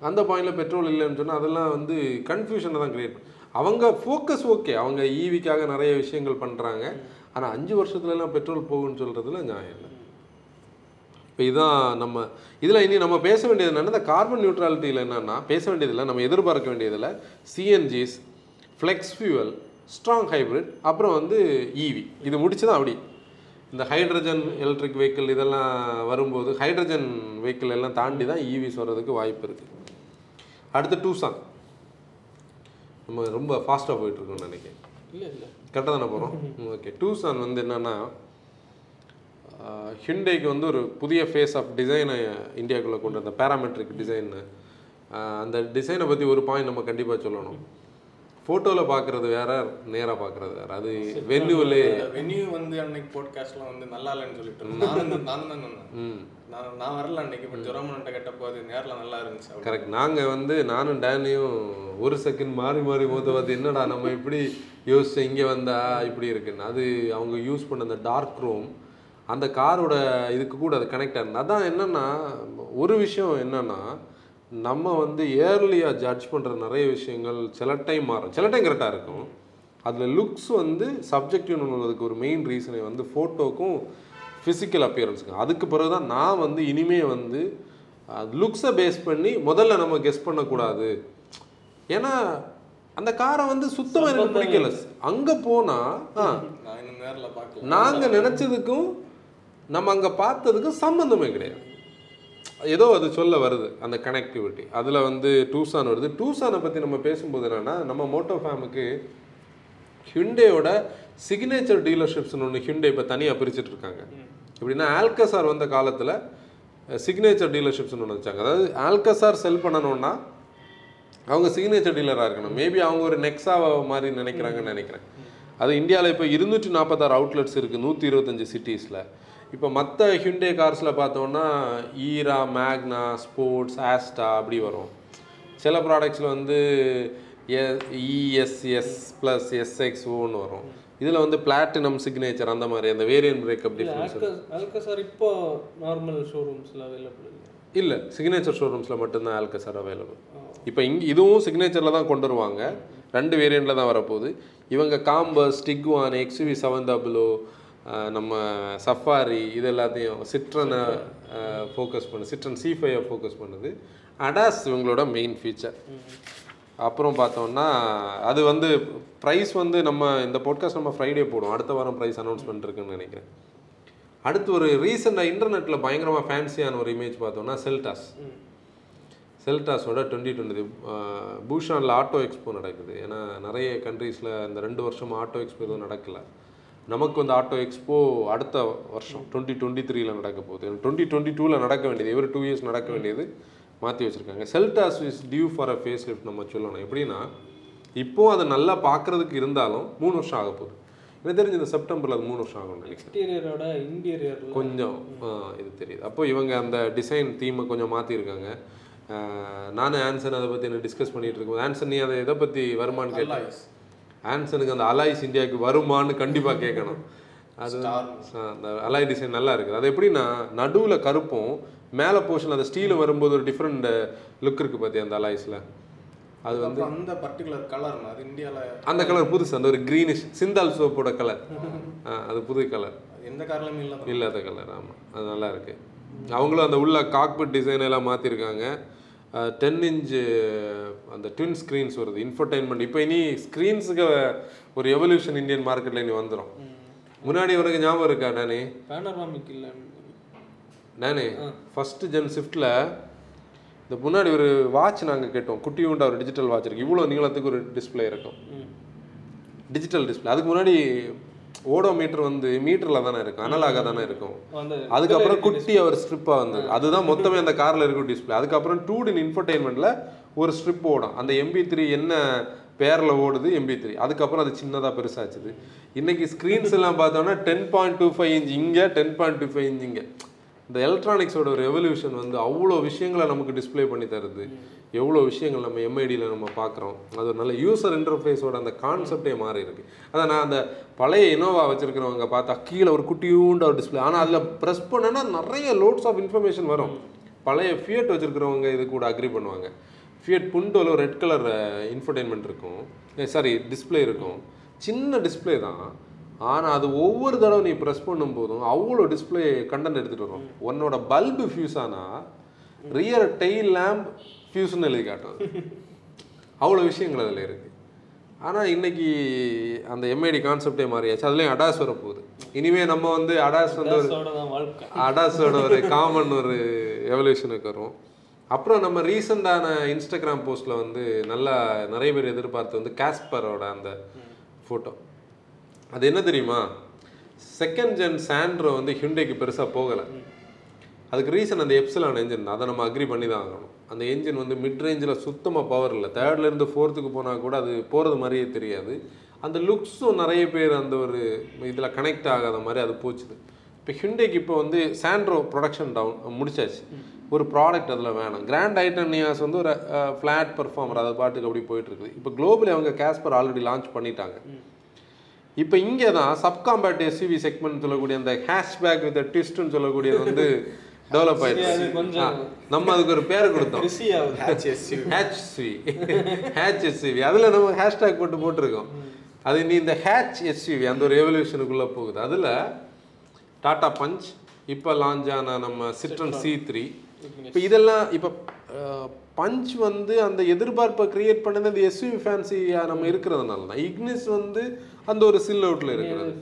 அந்த பாயிண்டில் பெட்ரோல் இல்லைன்னு சொன்னால் அதெல்லாம் வந்து கன்ஃபியூஷனை தான் க்ரியேட் அவங்க ஃபோக்கஸ் ஓகே அவங்க ஈவிக்காக நிறைய விஷயங்கள் பண்ணுறாங்க ஆனால் அஞ்சு வருஷத்துலலாம் பெட்ரோல் போகும்னு சொல்கிறதுல நியாயம் இல்லை. இப்போ இதான் நம்ம இதில் இனி நம்ம பேச வேண்டியது என்னென்னா இந்த கார்பன் நியூட்ரலிட்டியில் என்னென்னா பேச வேண்டியதில்லை நம்ம எதிர்பார்க்க வேண்டியதில் CNGs flex fuel strong hybrid அப்புறம் வந்து ஈவி இது முடிச்சு தான் அப்படி. இந்த ஹைட்ரஜன் எலக்ட்ரிக் வெஹிக்கிள் இதெல்லாம் வரும்போது ஹைட்ரஜன் வெஹிக்கிள் எல்லாம் தாண்டி தான் ஈவிஸ் வர்றதுக்கு வாய்ப்பு இருக்குது அடுத்து டூசான் நம்ம ரொம்ப ஃபாஸ்ட்டாக போயிட்டுருக்கோம்னு நினைக்கிறேன். இல்லை இல்லை. கரெக்டாக தானே போகிறோம் ஓகே டூசான் வந்து என்னென்னா ஹிண்டேக்கு வந்து ஒரு புதிய ஃபேஸ் ஆஃப் டிசைனை இந்தியாக்குள்ளே கொண்டு வந்த பேராமெட்ரிக் டிசைன்னு அந்த டிசைனை பற்றி ஒரு பாயிண்ட் நம்ம கண்டிப்பாக சொல்லணும். ஃபோட்டோவில் பார்க்குறது வேற நேராக பார்க்குறது வேற. அது வென்யூலே வென்யூ வந்து அன்னைக்கு போட்காஸ்ட்லாம் வந்து நல்லா இல்லைன்னு சொல்லிட்டு இருந்தேன். நானும் தான் நான் நான் வரல அன்னைக்கு பட் ஜொரமன்ட்ட கேட்டப்போ அது நேரில் நல்லா இருந்துச்சு. கரெக்ட் நாங்கள் வந்து நானும் டேனியும் ஒரு செகண்ட் மாறி மாறி போது பார்த்து என்னடா நம்ம இப்படி யோசிச்சு இங்கே வந்தால் இப்படி இருக்குன்னு. அது அவங்க யூஸ் பண்ண அந்த டார்க் ரூம் அந்த காரோட இதுக்கு கூட அது கனெக்ட் ஆகுது அதான் என்னென்னா ஒரு விஷயம் என்னென்னா நம்ம வந்து இயர்லியாக ஜட்ஜ் பண்ணுற நிறைய விஷயங்கள் சில டைம் மாறும். சில டைம் கரெக்டாக இருக்கும். அதில் லுக்ஸ் வந்து சப்ஜெக்டிவ்னு உள்ளதுக்கு ஒரு மெயின் ரீசனே வந்து ஃபோட்டோக்கும் ஃபிசிக்கல் அப்பியரன்ஸுக்கும் அதுக்கு பிறகு தான் நான் வந்து இனிமே வந்து லுக்ஸை பேஸ் பண்ணி முதல்ல நம்ம கெஸ் பண்ணக்கூடாது. ஏன்னா அந்த காரை வந்து சுத்தமாக எனக்கு பிடிக்கல. அங்கே போனால் நாங்கள் நினச்சதுக்கும் நம்ம அங்கே பார்த்ததுக்கும் சம்மந்தமே கிடையாது. ஏதோ அது சொல்ல வருது அந்த கனெக்டிவிட்டி அதில் வந்து டூசான் வருது. டூசானை பற்றி நம்ம பேசும்போது என்னென்னா நம்ம மோட்டோ ஃபேமுக்கு ஹிண்டேயோட சிக்னேச்சர் டீலர்ஷிப்ஸ்னு ஒன்று ஹிண்டே இப்போ தனியாக பிரிச்சுட்டு இருக்காங்க. எப்படின்னா ஆல்கசார் வந்த காலத்தில் சிக்னேச்சர் டீலர்ஷிப்ஸ்னு ஒன்று வச்சாங்க. அதாவது ஆல்கசார் செல் பண்ணணும்னா அவங்க சிக்னேச்சர் டீலராக இருக்கணும். மேபி அவங்க ஒரு நெக்ஸா மாதிரி நினைக்கிறாங்கன்னு நினைக்கிறேன். அது இந்தியாவில் இப்போ இருநூற்றி நாற்பத்தாறு அவுட்லெட்ஸ் இருக்குது நூற்றி இருபத்தஞ்சி சிட்டிஸில் இப்போ மற்ற ஹிண்டே கார்ஸில் பார்த்தோன்னா ஈரா மேக்னா ஸ்போர்ட்ஸ் ஆஸ்டா அப்படி வரும். சில ப்ராடக்ட்ஸில் வந்து இஎஸ்எஸ் ப்ளஸ் எஸ்எக்ஸ் ஓன்னு வரும். இதில் வந்து பிளாட்டினம் சிக்னேச்சர் அந்த மாதிரி அந்த வேரியன்ட் பிரேக்கப் டிஃப்ரென்ஸ் ஆல்கசார் இப்போ நார்மல் ஷோரூம்ஸில் அவைலபிள் இல்லை இல்லை சிக்னேச்சர் ஷோரூம்ஸில் மட்டும்தான் ஆல்கசார் அவைலபிள் இப்போ இங்கே இதுவும் சிக்னேச்சரில் தான் கொண்டு வருவாங்க. ரெண்டு வேரியண்ட்டில் தான் வரப்போகுது. இவங்க Compass Tiguan XV seven double O நம்ம சஃபாரி இது எல்லாத்தையும் சிட்ரனை ஃபோக்கஸ் பண்ணு சிட்ரன் சி ஃபைவை ஃபோக்கஸ் பண்ணுது. அடாஸ் இவங்களோட மெயின் ஃபீச்சர் அப்புறம் பார்த்தோம்னா அது வந்து ப்ரைஸ் வந்து நம்ம இந்த பாட்காஸ்ட் நம்ம ஃப்ரைடே போடுவோம். அடுத்த வாரம் ப்ரைஸ் அனௌன்ஸ்மெண்ட் இருக்குன்னு நினைக்கிறேன். அடுத்து ஒரு ரீசெண்டாக இன்டர்நெட்டில் பயங்கரமாக ஃபேன்சியான ஒரு இமேஜ் பார்த்தோம்னா செல்டாஸ் செல்டாஸோட டுவெண்ட்டி டுவெண்ட்டி பூஷானில் ஆட்டோ எக்ஸ்போ நடக்குது. ஏன்னா நிறைய கண்ட்ரீஸில் இந்த ரெண்டு வருஷம் ஆட்டோ எக்ஸ்போ எதுவும் நடக்கல. நமக்கு வந்து ஆட்டோ எக்ஸ்போ அடுத்த வருஷம் டுவெண்ட்டி டுவெண்ட்டி த்ரீல நடக்க போகுது. டுவெண்ட்டி டுவெண்ட்டி டூவில் நடக்க வேண்டியது எவ்ரி டூ இயர்ஸ் நடக்க வேண்டியது மாற்றி வச்சுருக்காங்க. Seltos is due for a face lift நம்ம சொல்லணும். எப்படின்னா இப்போ அது நல்லா பார்க்குறதுக்கு இருந்தாலும் மூணு வருஷம் ஆக போகுது. எனக்கு தெரிஞ்சு இந்த செப்டம்பரில் அது மூணு வருஷம் நினைக்கிறேன். எக்ஸ்டீரியரோட இன்டீரியரில் கொஞ்சம் இது தெரியுது. அப்போ இவங்க அந்த டிசைன் தீமை கொஞ்சம் மாற்றிருக்காங்க நானும் ஆன்சன் அதை பற்றி என்ன டிஸ்கஸ் பண்ணிட்டு இருக்கோம் ஆன்சன் நீ அதை எதை பற்றி வருமான்னு கேட்டேன். ஆன்சனுக்கு அந்த அலாய்ஸ் இந்தியாவுக்கு வருமான்னு கண்டிப்பாக கேட்கணும். அது அந்த அலாய் டிசைன் நல்லா இருக்குது. அது எப்படின்னா நடுவில் கருப்பும் மேலே போர்ஷன் அந்த ஸ்டீல் வரும்போது ஒரு டிஃப்ரெண்ட் லுக் இருக்குது பார்த்தியா அந்த அலாய்ஸில் அது வந்து அந்த பர்டிகுலர் கலர் அது இந்தியாவில் அந்த கலர் புதுசு அந்த ஒரு க்ரீனிஷ் சிந்தால் சோப்போட கலர் அது புது கலர் எந்த கார்லையுமே இல்லை இல்லாத கலர் ஆமாம் அது நல்லா இருக்கு. அவங்களும் அந்த உள்ள காக்பிட் டிசைன் எல்லாம் மாற்றிருக்காங்க டென் இன்ச்சு அந்த ட்வின் ஸ்க்ரீன்ஸ் வருது இன்ஃபர்டைன்மெண்ட் இப்போ இனி ஸ்க்ரீன்ஸுக்கு ஒரு எவல்யூஷன் இந்தியன் மார்க்கெட்டில் இனி வந்துடும் முன்னாடி உனக்கு ஞாபகம் இருக்கா நானே? பேனராமிக் இல்லைன்னு நானே? ஃபர்ஸ்ட் ஜென் ஷிஃப்ட்டில் இந்த முன்னாடி ஒரு வாட்ச் நாங்கள் கேட்டோம். குட்டியூண்டா ஒரு டிஜிட்டல் வாட்ச் இருக்கு. இவ்வளோ நீளத்துக்கு ஒரு டிஸ்ப்ளே இருக்கும். டிஜிட்டல் டிஸ்ப்ளே அதுக்கு முன்னாடி ஓடோ மீட்டர் வந்து மீட்டரில் தானே இருக்கும் அனலாக தானே இருக்கும். அதுக்கப்புறம் குட்டி ஒரு ஸ்ட்ரிப்பாக வந்தது. அதுதான் மொத்தமே அந்த காரில் இருக்கும் டிஸ்பிளே அதுக்கப்புறம் டூ டின் இன்ஃபர்டைன்மெண்ட்டில் ஒரு ஸ்ட்ரிப் ஓடும். அந்த எம்பி த்ரீ என்ன பேரில் ஓடுது? எம்பி த்ரீ அதுக்கப்புறம் அது சின்னதாக பெருசாச்சுது. இன்னைக்கு ஸ்க்ரீன்ஸ் எல்லாம் பார்த்தோம்னா ten point two five inch இங்கே ten point two five inch இங்கே. இந்த எலக்ட்ரானிக்ஸோட ரெவல்யூஷன் வந்து அவ்வளோ விஷயங்களை நமக்கு டிஸ்ப்ளே பண்ணி தருது. எவ்வளோ விஷயங்கள் நம்ம எம்ஐடியில் நம்ம பார்க்குறோம். அது ஒரு நல்ல யூசர் இன்டர்ஃபேஸோட அந்த கான்செப்டே மாறி இருக்கு. அதான் நான் அந்த பழைய இனோவா வச்சுருக்கிறவங்க பார்த்தா கீழே ஒரு குட்டியூண்ட ஒரு டிஸ்ப்ளே ஆனால் அதில் ப்ரெஸ் பண்ணனா நிறைய லோட்ஸ் ஆஃப் இன்ஃபர்மேஷன் வரும். பழைய ஃபியட் வச்சுருக்கிறவங்க இது கூட அக்ரி பண்ணுவாங்க. ஃபியட் புண்டோவில் ரெட் கலர் இன்ஃபர்டைன்மெண்ட் இருக்கும். சாரி டிஸ்ப்ளே இருக்கும். சின்ன டிஸ்ப்ளே தான். ஆனால் அது ஒவ்வொரு தடவை நீ ப்ரெஸ் பண்ணும் போதும் அவ்வளோ டிஸ்ப்ளே கண்டென்ட் எடுத்துகிட்டு வரும் உன்னோட பல்பு ஃபியூஸ் ஆனால் ரியர் டெய்ல் லேம்ப் ஃபியூஸ்னு எழுதி காட்டும். அவ்வளோ விஷயங்கள் அதில் இருக்குது ஆனால் இன்னைக்கு அந்த எம்ஐடி கான்செப்டே மாறியாச்சு. அதுலேயும் அடாஸ் வர போகுது இனிமே நம்ம வந்து அடாஸ் வந்து ஒரு அடாஸோட ஒரு காமன் ஒரு எவல்யூஷனுக்கு வரும். அப்புறம் நம்ம ரீசெண்டான இன்ஸ்டாகிராம் போஸ்ட்டில் வந்து நல்லா நிறைய பேர் எதிர்பார்த்து வந்து காஸ்பரோட அந்த ஃபோட்டோ அது என்ன தெரியுமா? செகண்ட் ஜென் சாண்ட்ரோ வந்து ஹிண்டைக்கு பெருசாக போகலை. அதுக்கு ரீசன் அந்த எப்சிலான் என்ஜின் தான். அதை நம்ம அக்ரி பண்ணி தான் ஆகணும். அந்த என்ஜின் வந்து மிட் ரேஞ்சில் சுத்தமாக பவர் இல்லை. தேர்ட்லேருந்து ஃபோர்த்துக்கு போனால் கூட அது போகிறது மாதிரியே தெரியாது. அந்த லுக்ஸும் நிறைய பேர் அந்த ஒரு இதில் கனெக்ட் ஆகாத மாதிரி அது போச்சுது. இப்போ ஹிண்டேக்கு இப்போ வந்து சாண்ட்ரோ ப்ரொடக்ஷன் டவுன் முடிச்சாச்சு. ஒரு ப்ராடக்ட் அதில் வேணும். கிராண்ட் ஐட்டனியாஸ் வந்து ஒரு ஃப்ளாட் பர்ஃபார்மர் அது பாட்டுக்கு அப்படி போயிட்டுருக்குது இப்போ குளோபலி அவங்க கேஸ்பர் ஆல்ரெடி லான்ச் பண்ணிட்டாங்க. இப்போ இங்கே தான் சப்காம்பேட் எஸ்யூவி செக்மெண்ட் சொல்லக்கூடிய அந்த ஹேஷ்பேக் வித் ட்விஸ்ட்னு சொல்லக்கூடியது வந்து டெவலப் ஆயிடுச்சு. நம்ம அதுக்கு ஒரு பேர் கொடுத்தோம். பிஸி ஆகுது ஹேச்எஸ்யூ ஹேச்வி ஹேச் எஸ்யூவி அதில் நம்ம ஹேஷ்டேக் போட்டு போட்டிருக்கோம். அது நீ இந்த ஹேச் எஸ்யூவி அந்த ஒரு எவல்யூஷனுக்குள்ளே போகுது. அதில் டாடா பஞ்ச் இப்போ லான்ச் ஆன நம்ம சிட்ரன் சி த்ரீ இப்போ இதெல்லாம் இப்போ பஞ்ச் வந்து அந்த எதிர்பார்ப்பை கிரியேட் பண்ணது அந்த எஸ்யூவி ஃபேன்சியாக நம்ம இருக்கிறதுனால தான். இக்னிஸ் வந்து அந்த ஒரு சில் அவுட்டில் இருக்கிறது.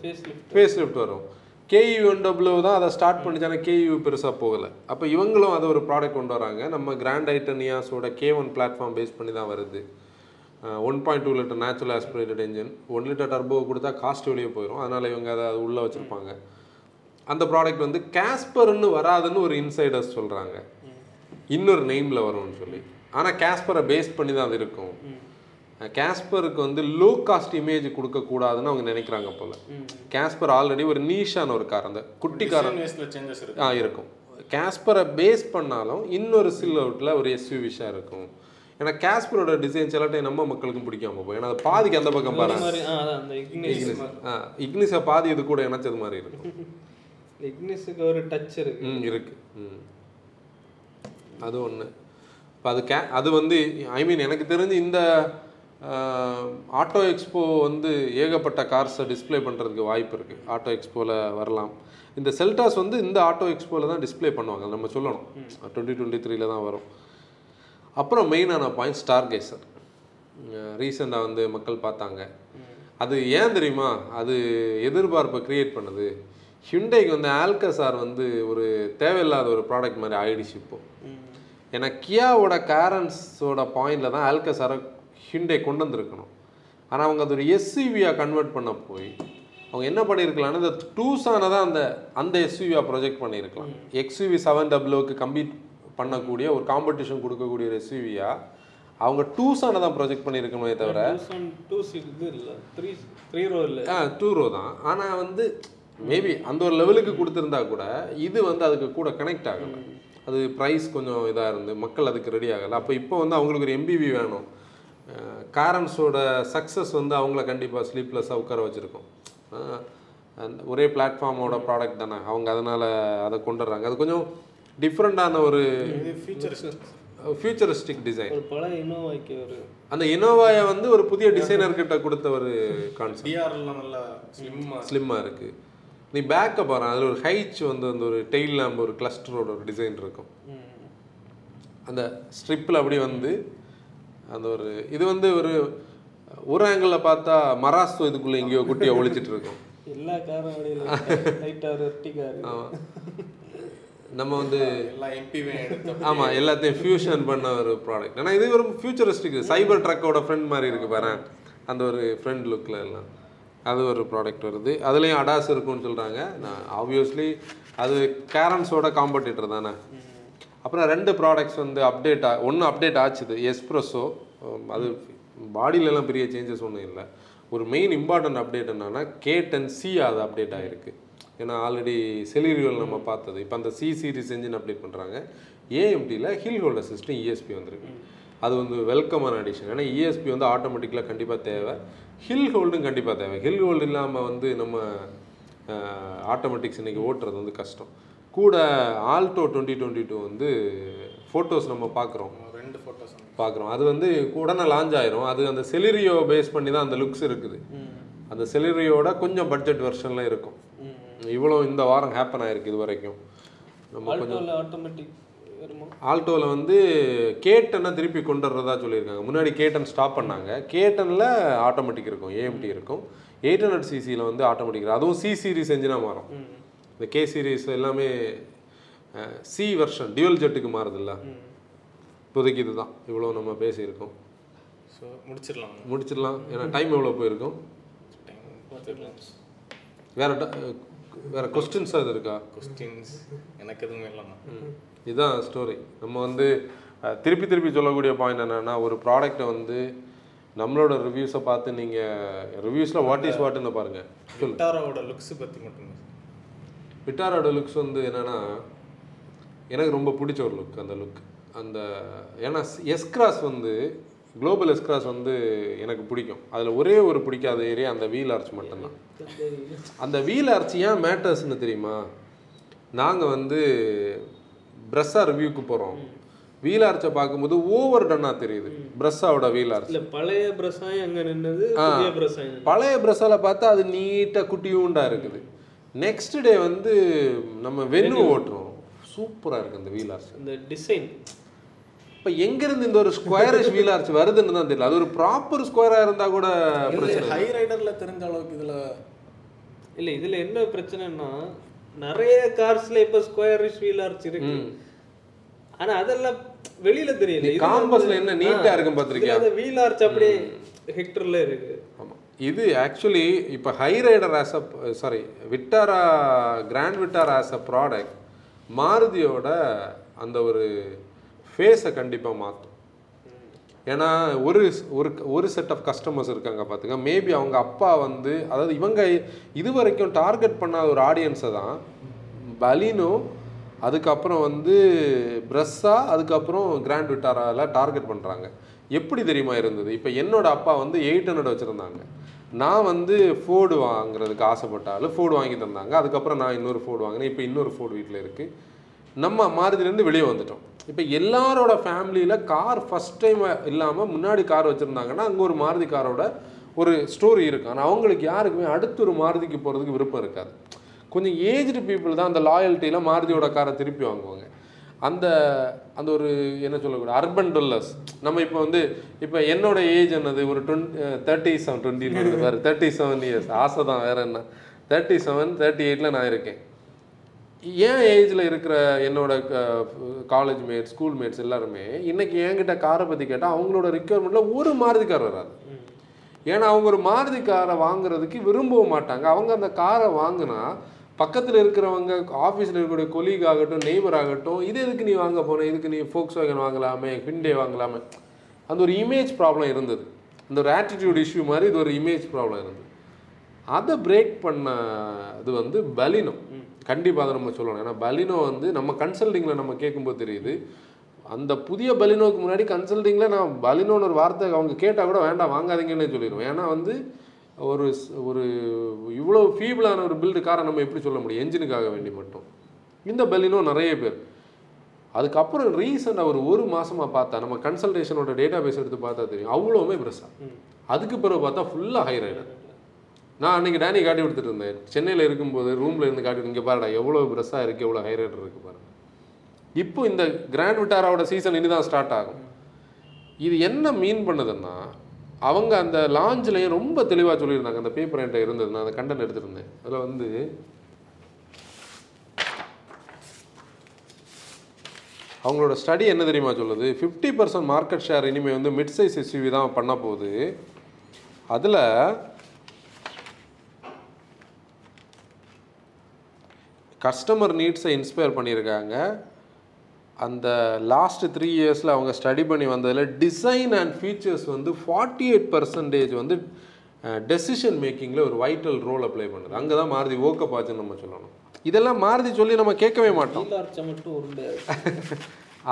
ஃபேஸ் லிஃப்ட் வரும். கேயூ டபுள்யூ தான் அதை ஸ்டார்ட் பண்ணிச்சு ஆனால் கேயூ பெருசாக போகலை. அப்போ இவங்களும் அதை ஒரு ப்ராடக்ட் கொண்டு வராங்க. நம்ம கிராண்ட் ஐட்டனியாஸோட கே ஒன் பிளாட்ஃபார்ம் பேஸ் பண்ணி தான் வருது. One point two litre natural aspirated engine one litre turbo கொடுத்தா காஸ்ட் வெளியே போயிடும் அதனால் இவங்க அதை அது உள்ளே வச்சுருப்பாங்க. அந்த ப்ராடக்ட் வந்து கேஸ்பர்னு வராதுன்னு ஒரு இன்சைடர்ஸ் சொல்கிறாங்க இன்னொரு நெய்மில் வரும்னு சொல்லி. ஆனால் கேஸ்பரை பேஸ் பண்ணி தான் அது இருக்கும். கேஸ்பருக்கு வந்து லோ காஸ்ட் இமேஜ் கொடுக்கக்கூடாதுன்னு அவங்க நினைக்கிறாங்க போல. கேஸ்பர் ஆல்ரெடி ஒரு நீஷான ஒரு கார் அந்த குட்டி கார் ஆ இருக்கும். கேஸ்பரை பேஸ் பண்ணாலும் இன்னொரு சில் அவுட்டில் ஒரு எஸ்யூவிஷாக இருக்கும். ஏன்னா கேஸ்பரோட டிசைன் சில டைம் நம்ம மக்களுக்கும் பிடிக்காம போகும். ஏன்னா அது பாதிக்கு அந்த பக்கம் பாருங்க இக்னிஸ் பாதி இது கூட இணைச்சது மாதிரி இருக்கும். இக்னிஸுக்கு ஒரு டச் இருக்கு. ம். அது ஒன்று இப்போ அது கே அது வந்து ஐ மீன் எனக்கு தெரிஞ்சு இந்த ஆட்டோ எக்ஸ்போ வந்து ஏகப்பட்ட கார்ஸை டிஸ்ப்ளே பண்ணுறதுக்கு வாய்ப்பு இருக்குது ஆட்டோ எக்ஸ்போவில் வரலாம். இந்த செல்டாஸ் வந்து இந்த ஆட்டோ எக்ஸ்போவில் தான் டிஸ்ப்ளே பண்ணுவாங்க. நம்ம சொல்லணும். டுவெண்ட்டி டுவெண்ட்டி த்ரீல தான் வரும். அப்புறம் மெயினான பாயிண்ட் ஸ்டார் கேசர் ரீசெண்டாக வந்து மக்கள் பார்த்தாங்க. அது ஏன் தெரியுமா? அது எதிர்பார்ப்பை கிரியேட் பண்ணுது. ஹிண்டைக்கு வந்து ஆல்கசார் வந்து ஒரு தேவையில்லாத ஒரு ப்ராடக்ட் மாதிரி ஆயிடுச்சு இப்போ. ஏன்னா கியாவோட கேரன்ஸோட பாயிண்டில் தான் ஆல்கசாரை ஹிண்டை கொண்டு வந்திருக்கணும். ஆனால் அவங்க அது ஒரு எஸ்யூவியாக கன்வெர்ட் பண்ண போய் அவங்க என்ன பண்ணியிருக்கலாம்னா இந்த டூஸான தான் அந்த அந்த எஸ்யூவியாக ப்ரொஜெக்ட் பண்ணியிருக்கலாம் எக்ஸ்யூவி செவன் டபுள்யூக்கு கம்பீட் பண்ணக்கூடிய ஒரு காம்படிஷன் கொடுக்கக்கூடிய ஒரு எஸ்யூவியாக அவங்க டூஸான தான் ப்ரொஜெக்ட் பண்ணியிருக்கணுமே தவிர டூ இது இல்லை த்ரீ த்ரீ ரோ இல்லை. ஆ டூ ரோ தான். ஆனால் வந்து மேபி அந்த ஒரு லெவலுக்கு கொடுத்துருந்தா கூட இது வந்து அதுக்கு கூட கனெக்ட் ஆகலை. அது ப்ரைஸ் கொஞ்சம் இதாக இருந்து மக்கள் அதுக்கு ரெடி ஆகலை. அப்போ இப்போ வந்து அவங்களுக்கு ஒரு எம்பிவி வேணும். காரன்ஸோட சக்ஸஸ் வந்து அவங்கள கண்டிப்பாக ஸ்லீப்லெஸ்ஸாக உட்கார வச்சுருக்கோம். ஒரே பிளாட்ஃபார்மோட ப்ராடக்ட் தானே. அவங்க அதனால் அதை கொண்டு வர்றாங்க அது கொஞ்சம் டிஃப்ரெண்ட்டான ஒரு ஃபியூச்சரிஸ்டிக் டிசைன் ஒரு பழைய இனோவாய்க்கு ஒரு அந்த இனோவாயை வந்து ஒரு புதிய டிசைனர் கிட்ட கொடுத்த ஒரு கான்செப்ட் டிஆர்லாம் நல்லா ஸ்லிம்மா ஸ்லிம்மாக இருக்குது நீ பேக்கை பாரு அதில் ஒரு ஹைச் வந்து அந்த ஒரு டெய்ல் லேம்ப் ஒரு கிளஸ்டரோட ஒரு டிசைன் இருக்கும். அந்த ஸ்ட்ரிப்பில் அப்படி வந்து அந்த ஒரு இது வந்து ஒரு ஒரு ஆங்கிளில் பார்த்தா மராஸ்தோ இதுக்குள்ளே எங்கேயோ குட்டியை ஒழிச்சிட்டு இருக்கும். எல்லா காரும் நம்ம வந்து ஆமாம் எல்லாத்தையும் ஃபியூஷன் பண்ண ஒரு ப்ராடக்ட் ஆனால் இது ஒரு ஃபியூச்சரிஸ்டிக் சைபர் ட்ரக்கோட ஃப்ரெண்ட் மாதிரி இருக்குது பாரு. அந்த ஒரு ஃப்ரெண்ட் லுக்கில் எல்லாம். அது ஒரு ப்ராடக்ட் வருது. அதுலேயும் அடாஸ் இருக்குன்னு சொல்கிறாங்க நான் ஆப்வியஸ்லி அது கேரன்ஸோட காம்படிட்டர் தானே. அப்புறம் ரெண்டு ப்ராடக்ட்ஸ் வந்து அப்டேட் ஆ ஒன்று அப்டேட் ஆச்சுது. எஸ்ப்ரெஸோ அது பாடியிலலாம் பெரிய சேஞ்சஸ் ஒன்றும் இல்லை. ஒரு மெயின் இம்பார்ட்டன்ட் அப்டேட் என்னன்னா கே டென் சி அது அப்டேட் ஆகிருக்கு ஏன்னா ஆல்ரெடி செலிரியோல் நம்ம பார்த்தது. இப்போ அந்த சி சீரிஸ் என்ஜின் அப்டேட் பண்ணுறாங்க ஏஎம்டியில் ஹில் ஹோல்ட் அசிஸ்டம் இஎஸ்பி வந்திருக்கு. அது வந்து வெல்கமான அடிஷன் ஏன்னா இஎஸ்பி வந்து ஆட்டோமேட்டிக்கலாக கண்டிப்பாக தேவை. ஹில் ஹோல்டும் கண்டிப்பாக தேவை. ஹில் ஹோல்டு இல்லாமல் வந்து நம்ம ஆட்டோமேட்டிக்ஸ் இன்னைக்கு ஓட்டுறது வந்து கஷ்டம். கூட ஆல்டோ டுவெண்ட்டி டுவெண்ட்டி டூ வந்து ஃபோட்டோஸ் நம்ம பார்க்குறோம் ரெண்டு ஃபோட்டோஸ் பார்க்குறோம் அது வந்து உடனே லான்ச் ஆயிரும். அது அந்த செலிரியோ பேஸ் பண்ணி தான் அந்த லுக்ஸ் இருக்குது. அந்த செலிரியோட கொஞ்சம் பட்ஜெட் வெர்ஷன்ல இருக்கும். இவ்வளோ இந்த வாரம் ஹேப்பன் ஆயிருக்கு இது வரைக்கும். நம்ம ஆல்டோவில் ஆட்டோமேட்டிக் ஆல்டோவில் வந்து கேட்டனை திருப்பி கொண்டு வர்றதா சொல்லியிருக்காங்க. முன்னாடி கேட்டன் ஸ்டாப் பண்ணாங்க. கேட்டனில் ஆட்டோமேட்டிக் இருக்கும். ஏஎம்டி இருக்கும். எயிட் ஹண்ட்ரட் சிசியில் வந்து ஆட்டோமேட்டிக் அதுவும் சி சீரிஸ் என்ஜினாக மாறும். இந்த கே சீரிஸ் எல்லாமே சி வெர்ஷன் டியூவல் ஜெட்டுக்கு மாறுதில்ல. இப்போதைக்கு இதுதான். இவ்வளோ நம்ம பேசியிருக்கோம். ஸோ முடிச்சிடலாம். முடிச்சிடலாம். ஏன்னா டைம் எவ்வளோ போயிருக்கும்? வேற வேற கொஸ்டின்ஸ் அது இருக்கா? கொஸ்டின்ஸ் எனக்கு எதுவுமே இல்லைண்ணா இதுதான் ஸ்டோரி நம்ம வந்து திருப்பி திருப்பி சொல்லக்கூடிய பாயிண்ட் என்னன்னா ஒரு ப்ராடக்ட்டை வந்து நம்மளோட ரிவ்யூஸை பார்த்து நீங்கள் ரிவ்யூஸில் வாட் இஸ் வாட்னு பாருங்க. விட்டாராவோட லுக்ஸ் பற்றி மட்டும் விட்டாரோட லுக்ஸ் வந்து என்னன்னா எனக்கு ரொம்ப பிடிச்ச ஒரு லுக் அந்த லுக் அந்த ஏன்னா எஸ் கிராஸ் வந்து குளோபல் எஸ் கிராஸ் வந்து எனக்கு பிடிக்கும். அதில் ஒரே ஒரு பிடிக்காத ஏரியா அந்த வீல் ஆர்ச் மட்டும்தான். அந்த வீல் ஆர்ச் ஏன் மேட்டர்ஸ்னு தெரியுமா? நாங்கள் வந்து பிரஸ்ஸா ரிவ்யூக்கு போகிறோம் வீல் ஆர்ச்சை பார்க்கும்போது ஓவர் டன்னாக தெரியுது. பிரஸ்ஸாவோட வீல் ஆர்ச் இல்ல பழைய பிரசாயம் அங்க நின்னது பழைய பிரஸ்ஸால பார்த்தா அது நீட்டாக குட்டியூண்டா இருக்குது. நெக்ஸ்ட் டே வந்து நம்ம வென்னு ஓட்டுறோம். சூப்பராக இருக்குது அந்த வீல் ஆர்ச் இந்த டிசைன் இப்போ எங்கேருந்து இந்த ஒரு ஸ்கொயரிஷ் வீல் ஆர்ச் வருதுன்னு தான் தெரியல. அது ஒரு ப்ராப்பர் ஸ்கொயராக இருந்தால் கூட பிரச்சனை ஹை ரைடரில் தெரிஞ்ச அளவுக்கு இதில் இல்ல இதுல என்ன பிரச்சனைன்னா நிறைய கார்ஸ்ல இப்ப ஸ்கொயரிஷ் வீல் ஆர்ச் இருக்கு. ஆனா அதெல்லாம் வெளியில தெரியல. காம்பஸ்ல என்ன நீட்டா இருக்கும் பார்த்திருக்கியா? இதுல அந்த வீல் ஆர்ச் அப்படியே ஹெக்டர்ல இருக்கு. ஆமாம் இது ஆக்சுவலி இப்போ Hyryder as a sorry Vitara Grand Vitara as a product மாருதியோட அந்த ஒரு ஃபேஸை கண்டிப்பாக மாற்றும் ஏன்னா ஒரு ஒரு ஒரு செட் ஆஃப் கஸ்டமர்ஸ் இருக்காங்க பார்த்துங்க மேபி அவங்க அப்பா வந்து அதாவது இவங்க இது வரைக்கும் டார்கெட் பண்ணாத ஒரு ஆடியன்ஸை தான் பலினோ அதுக்கப்புறம் வந்து பிரஸ்ஸா அதுக்கப்புறம் கிராண்ட் விட்டாரால டார்கெட் பண்ணுறாங்க எப்படி தெரியுமா இருந்தது? இப்போ என்னோட அப்பா வந்து எயிட் ஹண்ட்ரட் வச்சுருந்தாங்க. நான் வந்து ஃபோர்டு வாங்குறதுக்கு ஆசைப்பட்டாலும் ஃபோர்டு வாங்கி தந்தாங்க. அதுக்கப்புறம் நான் இன்னொரு ஃபோர்டு வாங்கினேன். இப்போ இன்னொரு ஃபோர்டு வீட்டில் இருக்குது நம்ம மாருதிலேருந்து வெளியே வந்துட்டோம். இப்போ எல்லாரோட ஃபேமிலியில் கார் ஃபஸ்ட் டைம் இல்லாமல் முன்னாடி கார் வச்சுருந்தாங்கன்னா அங்கே ஒரு மாருதி காரோட ஒரு ஸ்டோரி இருக்கும். ஆனால் அவங்களுக்கு யாருக்குமே அடுத்து ஒரு மாருதிக்கு போகிறதுக்கு விருப்பம் இருக்காது. கொஞ்சம் ஏஜ்டு பீப்புள் தான் அந்த லாயல்ட்டியில் மாருதியோட காரை திருப்பி வாங்குவாங்க. அந்த அந்த ஒரு என்ன சொல்லக்கூடிய அர்பன் டொல்லர்ஸ் நம்ம இப்போ வந்து இப்போ என்னோட ஏஜ் என்னது? ஒரு டுவெண்ட் தேர்ட்டி செவன் டுவெண்ட்டி வேறு தேர்ட்டி செவன் இயர்ஸ் ஆசை தான் வேறு என்ன? தேர்ட்டி செவன் தேர்ட்டி எயிட்டில் நான் இருக்கேன். ஏன் ஏஜில் இருக்கிற என்னோட காலேஜ் மேட்ஸ் ஸ்கூல் மேட்ஸ் எல்லாருமே இன்றைக்கி என்கிட்ட காரை பற்றி கேட்டால் அவங்களோட ரிக்குவயர்மெண்ட்டில் ஒரு மாருதி கார் வராது ஏன்னா அவங்க ஒரு மாருதி காரை வாங்குறதுக்கு விரும்பவும் மாட்டாங்க. அவங்க அந்த காரை வாங்கினா பக்கத்தில் இருக்கிறவங்க ஆஃபீஸில் இருக்கக்கூடிய கொலீக் ஆகட்டும் நெய்பர் ஆகட்டும் இது எதுக்கு நீ வாங்க போன? இதுக்கு நீ ஃபோக்ஸ் வேகன் வாங்கலாமே ஹிண்டே வாங்கலாமே? அந்த ஒரு இமேஜ் ப்ராப்ளம் இருந்தது. அந்த ஒரு ஆட்டிடியூட் இஷ்யூ மாதிரி இது ஒரு இமேஜ் ப்ராப்ளம் இருந்தது. அதை பிரேக் பண்ண இது வந்து பலினம். கண்டிப்பாக அதை நம்ம சொல்லணும். ஏன்னா பலினோ வந்து நம்ம கன்சல்டிங்கில் நம்ம கேட்கும்போது தெரியுது. அந்த புதிய பலினோக்கு முன்னாடி கன்சல்டிங்கில் நான் பலினோன்னு ஒரு வார்த்தை அவங்க கேட்டால் கூட வேண்டாம் வாங்காதீங்கன்னே சொல்லிடுவேன் ஏன்னா வந்து ஒரு ஒரு இவ்வளோ ஃபீபிளான ஒரு பில்டு காரை நம்ம எப்படி சொல்ல முடியும்? என்ஜினுக்காக வேண்டி மட்டும். இந்த பலினோ நிறைய பேர். அதுக்கப்புறம் ரீசெண்டாக ஒரு ஒரு மாசமா பார்த்தா நம்ம கன்சல்டேஷனோட டேட்டா பேஸ் எடுத்து பார்த்தா தெரியும். அவ்வளோவுமே பெருசாக அதுக்கு பிறகு பார்த்தா ஃபுல்லாக ஹை ரைடர் நான் அன்றைக்கி டேனி காட்டி கொடுத்துட்டு இருந்தேன் சென்னையில் இருக்கும்போது ரூமில் இருந்து காட்டி இங்கே பாருடா எவ்வளோ ப்ரெஸ்ஸாக இருக்குது எவ்வளோ ஹை இருக்குது பாருங்க. இப்போ இந்த கிராண்ட் விட்டாராவோட சீசன் இனி தான் ஸ்டார்ட் ஆகும். இது என்ன மீன் பண்ணுதுன்னா அவங்க அந்த லாஞ்சிலையும் ரொம்ப தெளிவாக சொல்லியிருந்தாங்க. அந்த பேப்பர் என்கிட்ட இருந்தது நான் அந்த கண்டன் எடுத்துருந்தேன் அதில் வந்து அவங்களோட ஸ்டடி என்ன தெரியுமா சொல்லுது? ஃபிஃப்டி பர்சன்ட் மார்க்கெட் ஷேர் இனிமேல் வந்து மிட் சைஸ் எஸ்யூவி தான் பண்ண போகுது. அதில் கஸ்டமர் நீட்ஸை இன்ஸ்பயர் பண்ணியிருக்காங்க. அந்த லாஸ்ட் த்ரீ இயர்ஸில் அவங்க ஸ்டடி பண்ணி வந்ததில் டிசைன் அண்ட் ஃபீச்சர்ஸ் வந்து ஃபார்ட்டி எயிட் பர்சன்டேஜ் வந்து டெசிஷன் மேக்கிங்கில் ஒரு வைட்டல் ரோல் அப்ளை பண்ணுது. அங்கே தான் மாருதி ஓக்கப்பாச்சுன்னு நம்ம சொல்லணும். இதெல்லாம் மாருதி சொல்லி நம்ம கேட்கவே மாட்டோம்.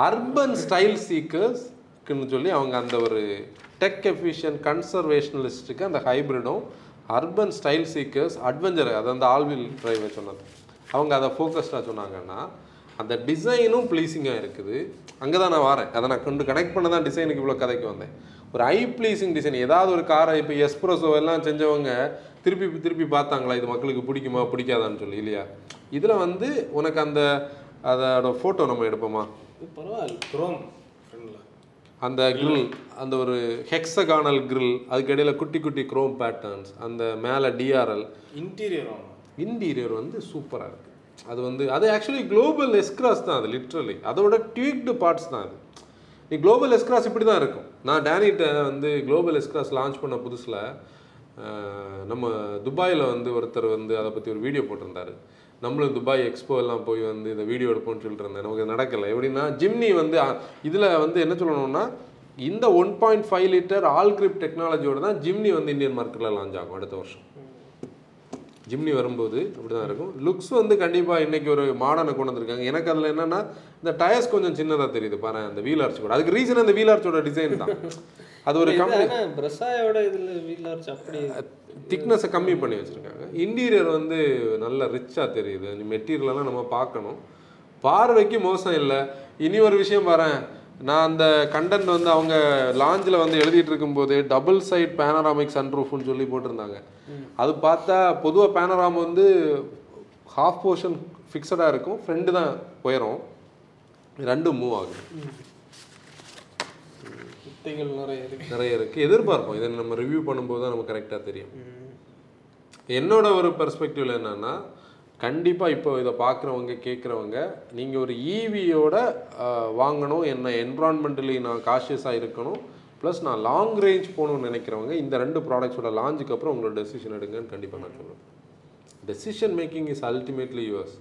அர்பன் ஸ்டைல் சீக்கர்ஸ்க்குன்னு சொல்லி அவங்க அந்த ஒரு டெக் எஃபிஷியன்ட் கன்சர்வேஷனலிஸ்ட்டுக்கு அந்த ஹைப்ரிடும் அர்பன் ஸ்டைல் சீக்கர்ஸ் அட்வென்ச்சர் அது அந்த ஆல்வில் டிரைவை சொன்னது. அவங்க அதை ஃபோக்கஸ்டாக சொன்னாங்கன்னா அந்த டிசைனும் ப்ளீஸிங்காக இருக்குது. அங்கே தான் நான் வரேன். அதை நான் கொண்டு கனெக்ட் பண்ண தான் டிசைனுக்கு இவ்வளோ கதைக்கு வந்தேன். ஒரு ஐ ப்ளீஸிங் டிசைன் ஏதாவது ஒரு காரை இப்போ எஸ்ப்ரெஸோ எல்லாம் செஞ்சவங்க திருப்பி திருப்பி பார்த்தாங்களா இது மக்களுக்கு பிடிக்குமா பிடிக்காதான்னு சொல்லி இல்லையா? இதில் வந்து உனக்கு அந்த அதோட ஃபோட்டோ நம்ம எடுப்போமா? பரவாயில்ல. குரோம் ஃப்ரெண்டில் அந்த grill அந்த ஒரு ஹெக்ஸகானல் grill அதுக்கு இடையில குட்டி குட்டி குரோம் பேட்டர்ன்ஸ் அந்த மேலே டிஆர்எல் இன்டீரியர் இன்டீரியர் வந்து சூப்பராக இருக்குது அது வந்து அது ஆக்சுவலி குளோபல் எஸ்கிராஸ் தான் அது லிட்ரலி அதோட ட்யூக்டு பார்ட்ஸ் தான் அது. நீ குளோபல் எஸ்கிராஸ் இப்படி தான் இருக்கும். நான் டேனிட்ட வந்து குளோபல் எஸ்கிராஸ் லான்ச் பண்ண புதுசில் நம்ம துபாயில் வந்து ஒருத்தர் வந்து அதை பற்றி ஒரு வீடியோ போட்டிருந்தாரு. நம்மளும் துபாய் எக்ஸ்போ எல்லாம் போய் வந்து இந்த வீடியோ எடுப்போம்னு சொல்லிட்டு இருந்தேன். நமக்கு நடக்கலை. எப்படின்னா ஜிம்னி வந்து இதில் வந்து என்ன சொல்லணும்னா இந்த one point five litre all grip டெக்னாலஜியோட தான் ஜிம்னி வந்து இந்தியன் மார்க்கெட்டில் லான்ச் ஆகும் அடுத்த வருஷம். ஜிம்னி வரும்போது அப்படி தான் இருக்கும். லுக்ஸ் வந்து கண்டிப்பாக இன்னைக்கு ஒரு மாடர்னை கொண்டு வந்திருக்காங்க. எனக்கு அதில் என்னன்னா இந்த டயர்ஸ் கொஞ்சம் சின்னதாக தெரியுது. பாரு அந்த வீல் கூட. அதுக்கு ரீசன் அந்த வீல் ஆர்ச்சோட டிசைன் தான். அது ஒரு பிரசாயோட இதுல அப்படி திக்னஸை கம்மி பண்ணி வச்சுருக்காங்க. இன்டீரியர் வந்து நல்ல ரிச்சாக தெரியுது. மெட்டீரியலெல்லாம் நம்ம பார்க்கணும். பார்வைக்கு மோசம் இல்லை. இனி ஒரு விஷயம் பாரேன். நான் அந்த கண்டென்ட் வந்து அவங்க லாஞ்சில் வந்து எழுதிட்டு இருக்கும்போது டபுள் சைட் பேனராமிக் சன்ரூஃப்னு சொல்லி போட்டிருந்தாங்க. அது பார்த்தா பொதுவாக பேனராம் வந்து ஹாஃப் போர்ஷன் ஃபிக்ஸடாக இருக்கும் ஃப்ரெண்டு தான் உயரம். ரெண்டும் மூவ் ஆகுது. நிறைய இருக்கு. நிறைய இருக்குது எதிர்பார்ப்போம். இதை நம்ம ரிவ்யூ பண்ணும்போது தான் நமக்கு கரெக்டாக தெரியும். என்னோட ஒரு பெர்ஸ்பெக்டிவ்ல என்னன்னா கண்டிப்பாக இப்போ இதை பார்க்குறவங்க கேட்குறவங்க நீங்கள் ஒரு ஈவியோட வாங்கணும் என்ன என்விரான்மெண்டலி நான் காஷியஸாக இருக்கணும் ப்ளஸ் நான் லாங் ரேஞ்ச் போகணும்னு நினைக்கிறவங்க இந்த ரெண்டு ப்ராடக்ட்ஸோட லாஞ்சுக்கு அப்புறம் உங்களோட டெசிஷன் எடுங்கன்னு கண்டிப்பாக நான் சொல்லுவேன் decision making is ultimately yours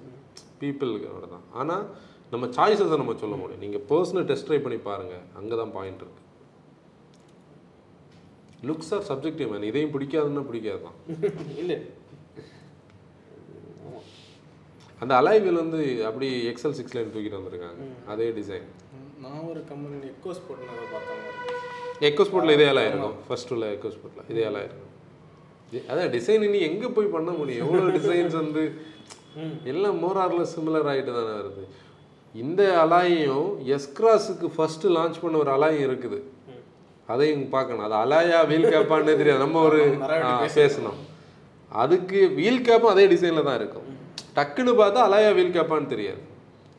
பீப்புளுக்கோட தான் ஆனால் நம்ம சாய்ஸஸை நம்ம சொல்ல முடியும். நீங்கள் பர்சனல் டெஸ்ட் ட்ரை பண்ணி பாருங்கள் அங்கே தான் பாயிண்ட் இருக்குது லுக்ஸ் ஆர் சப்ஜெக்டிவ் மேன் இதையும் பிடிக்காதுன்னா பிடிக்காது தான் இல்லை. அந்த அலைவில் வந்து அப்படி எக்ஸல் சிக்ஸ் லைன் தூக்கிட்டு வந்திருக்காங்க. அதே டிசைன் நான் ஒரு கம்பெனி எக்கோஸ் போட்டுனதை பார்த்தாங்க எக்கோ ஸ்போர்ட்டில் இதே எல்லாம் இருக்கும். ஃபர்ஸ்ட் உள்ள எக்கோ ஸ்போர்ட்டில் இதே எல்லாம் இருக்கும். அதான் டிசைன் இனி எங்கே போய் பண்ண முடியும்? எவ்வளோ டிசைன்ஸ் வந்து எல்லாம் மோராரில் சிமிலர் ஆகிட்டு தானே வருது. இந்த அலாயும் எஸ்கிராஸுக்கு ஃபர்ஸ்ட் லான்ச் பண்ண ஒரு அலாயும் இருக்குது. அதையும் பார்க்கணும். அது அலாயா வீல் கேப்பான்னு தெரியாது. நம்ம ஒரு பேசணும். அதுக்கு வீல் கேப்பும் அதே டிசைனில் தான் இருக்கும். டக்குன்னு பார்த்தா அலாயா வீல் கேப்பான்னு தெரியாது.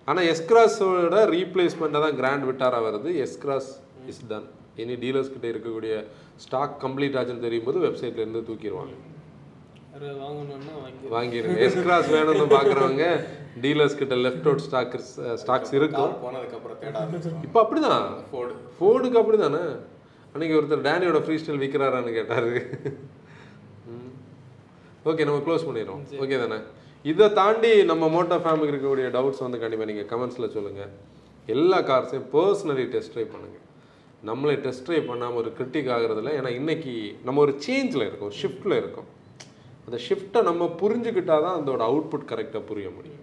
ஆனால் எஸ்கிராஸோட ரீப்ளேஸ்மெண்ட்டை தான் கிராண்ட் விட்டாரா வருது. எஸ்கிராஸ் இஸ் டன் இனி டீலர்ஸ் கிட்ட இருக்கக்கூடிய ஸ்டாக் கம்ப்ளீட் ஆச்சுன்னு தெரியும் போது வெப்சைட்ல இருந்து தூக்கிடுவாங்க. வாங்கிடுங்க. எஸ்கிராஸ் வேணும்னு பார்க்குறவங்க டீலர்ஸ் கிட்ட லெஃப்ட் அவுட் ஸ்டாக் ஸ்டாக்ஸ் இருக்கும். போனதுக்கப்புறம் இப்போ அப்படிதான். ஃபோர்டு ஃபோர்டுக்கு அப்படி தானே அன்னைக்கு ஒருத்தர் டேனியோட ஃப்ரீ ஸ்டைல் விற்கிறாரான்னு கேட்டார். ஓகே நம்ம க்ளோஸ் பண்ணிடுறோம். ஓகே தானே? இதை தாண்டி நம்ம மோட்டோ ஃபேமிலிக்கு இருக்கக்கூடிய டவுட்ஸ் வந்து கண்டிப்பாக நீங்கள் கமெண்ட்ஸில் சொல்லுங்கள் எல்லா கார்ஸையும் பர்சனலி டெஸ்ட் ட்ரைவ் பண்ணுங்கள் நம்மளே டெஸ்ட் ட்ரைவ் பண்ணாமல் ஒரு கிரிட்டிக் ஆகுறதுல ஏன்னா இன்னைக்கு நம்ம ஒரு சேஞ்சில் இருக்கோம் ஒரு ஷிஃப்ட்டில் இருக்கோம். அந்த ஷிஃப்ட்டை நம்ம புரிஞ்சுக்கிட்டா தான் அதோட அவுட்புட் கரெக்டாக புரிய முடியும்.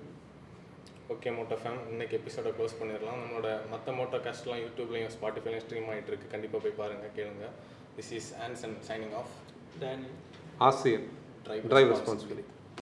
ஓகே மோட்டோ ஃபேம் இன்னைக்கு எபிசோட க்ளோஸ் பண்ணிடலாம். நம்மளோட மற்ற மோட்டோ காஸ்ட்லாம் யூடியூப்லையும் ஸ்பாட்டிஃபைலையும் ஸ்ட்ரீம் ஆகிட்டு இருக்கு. கண்டிப்பாக போய் பாருங்க கேளுங்க. This is Anson signing off Danny ஆசிரியர் Drive டிரைவ் ரெஸ்பான்சிபிலிட்டி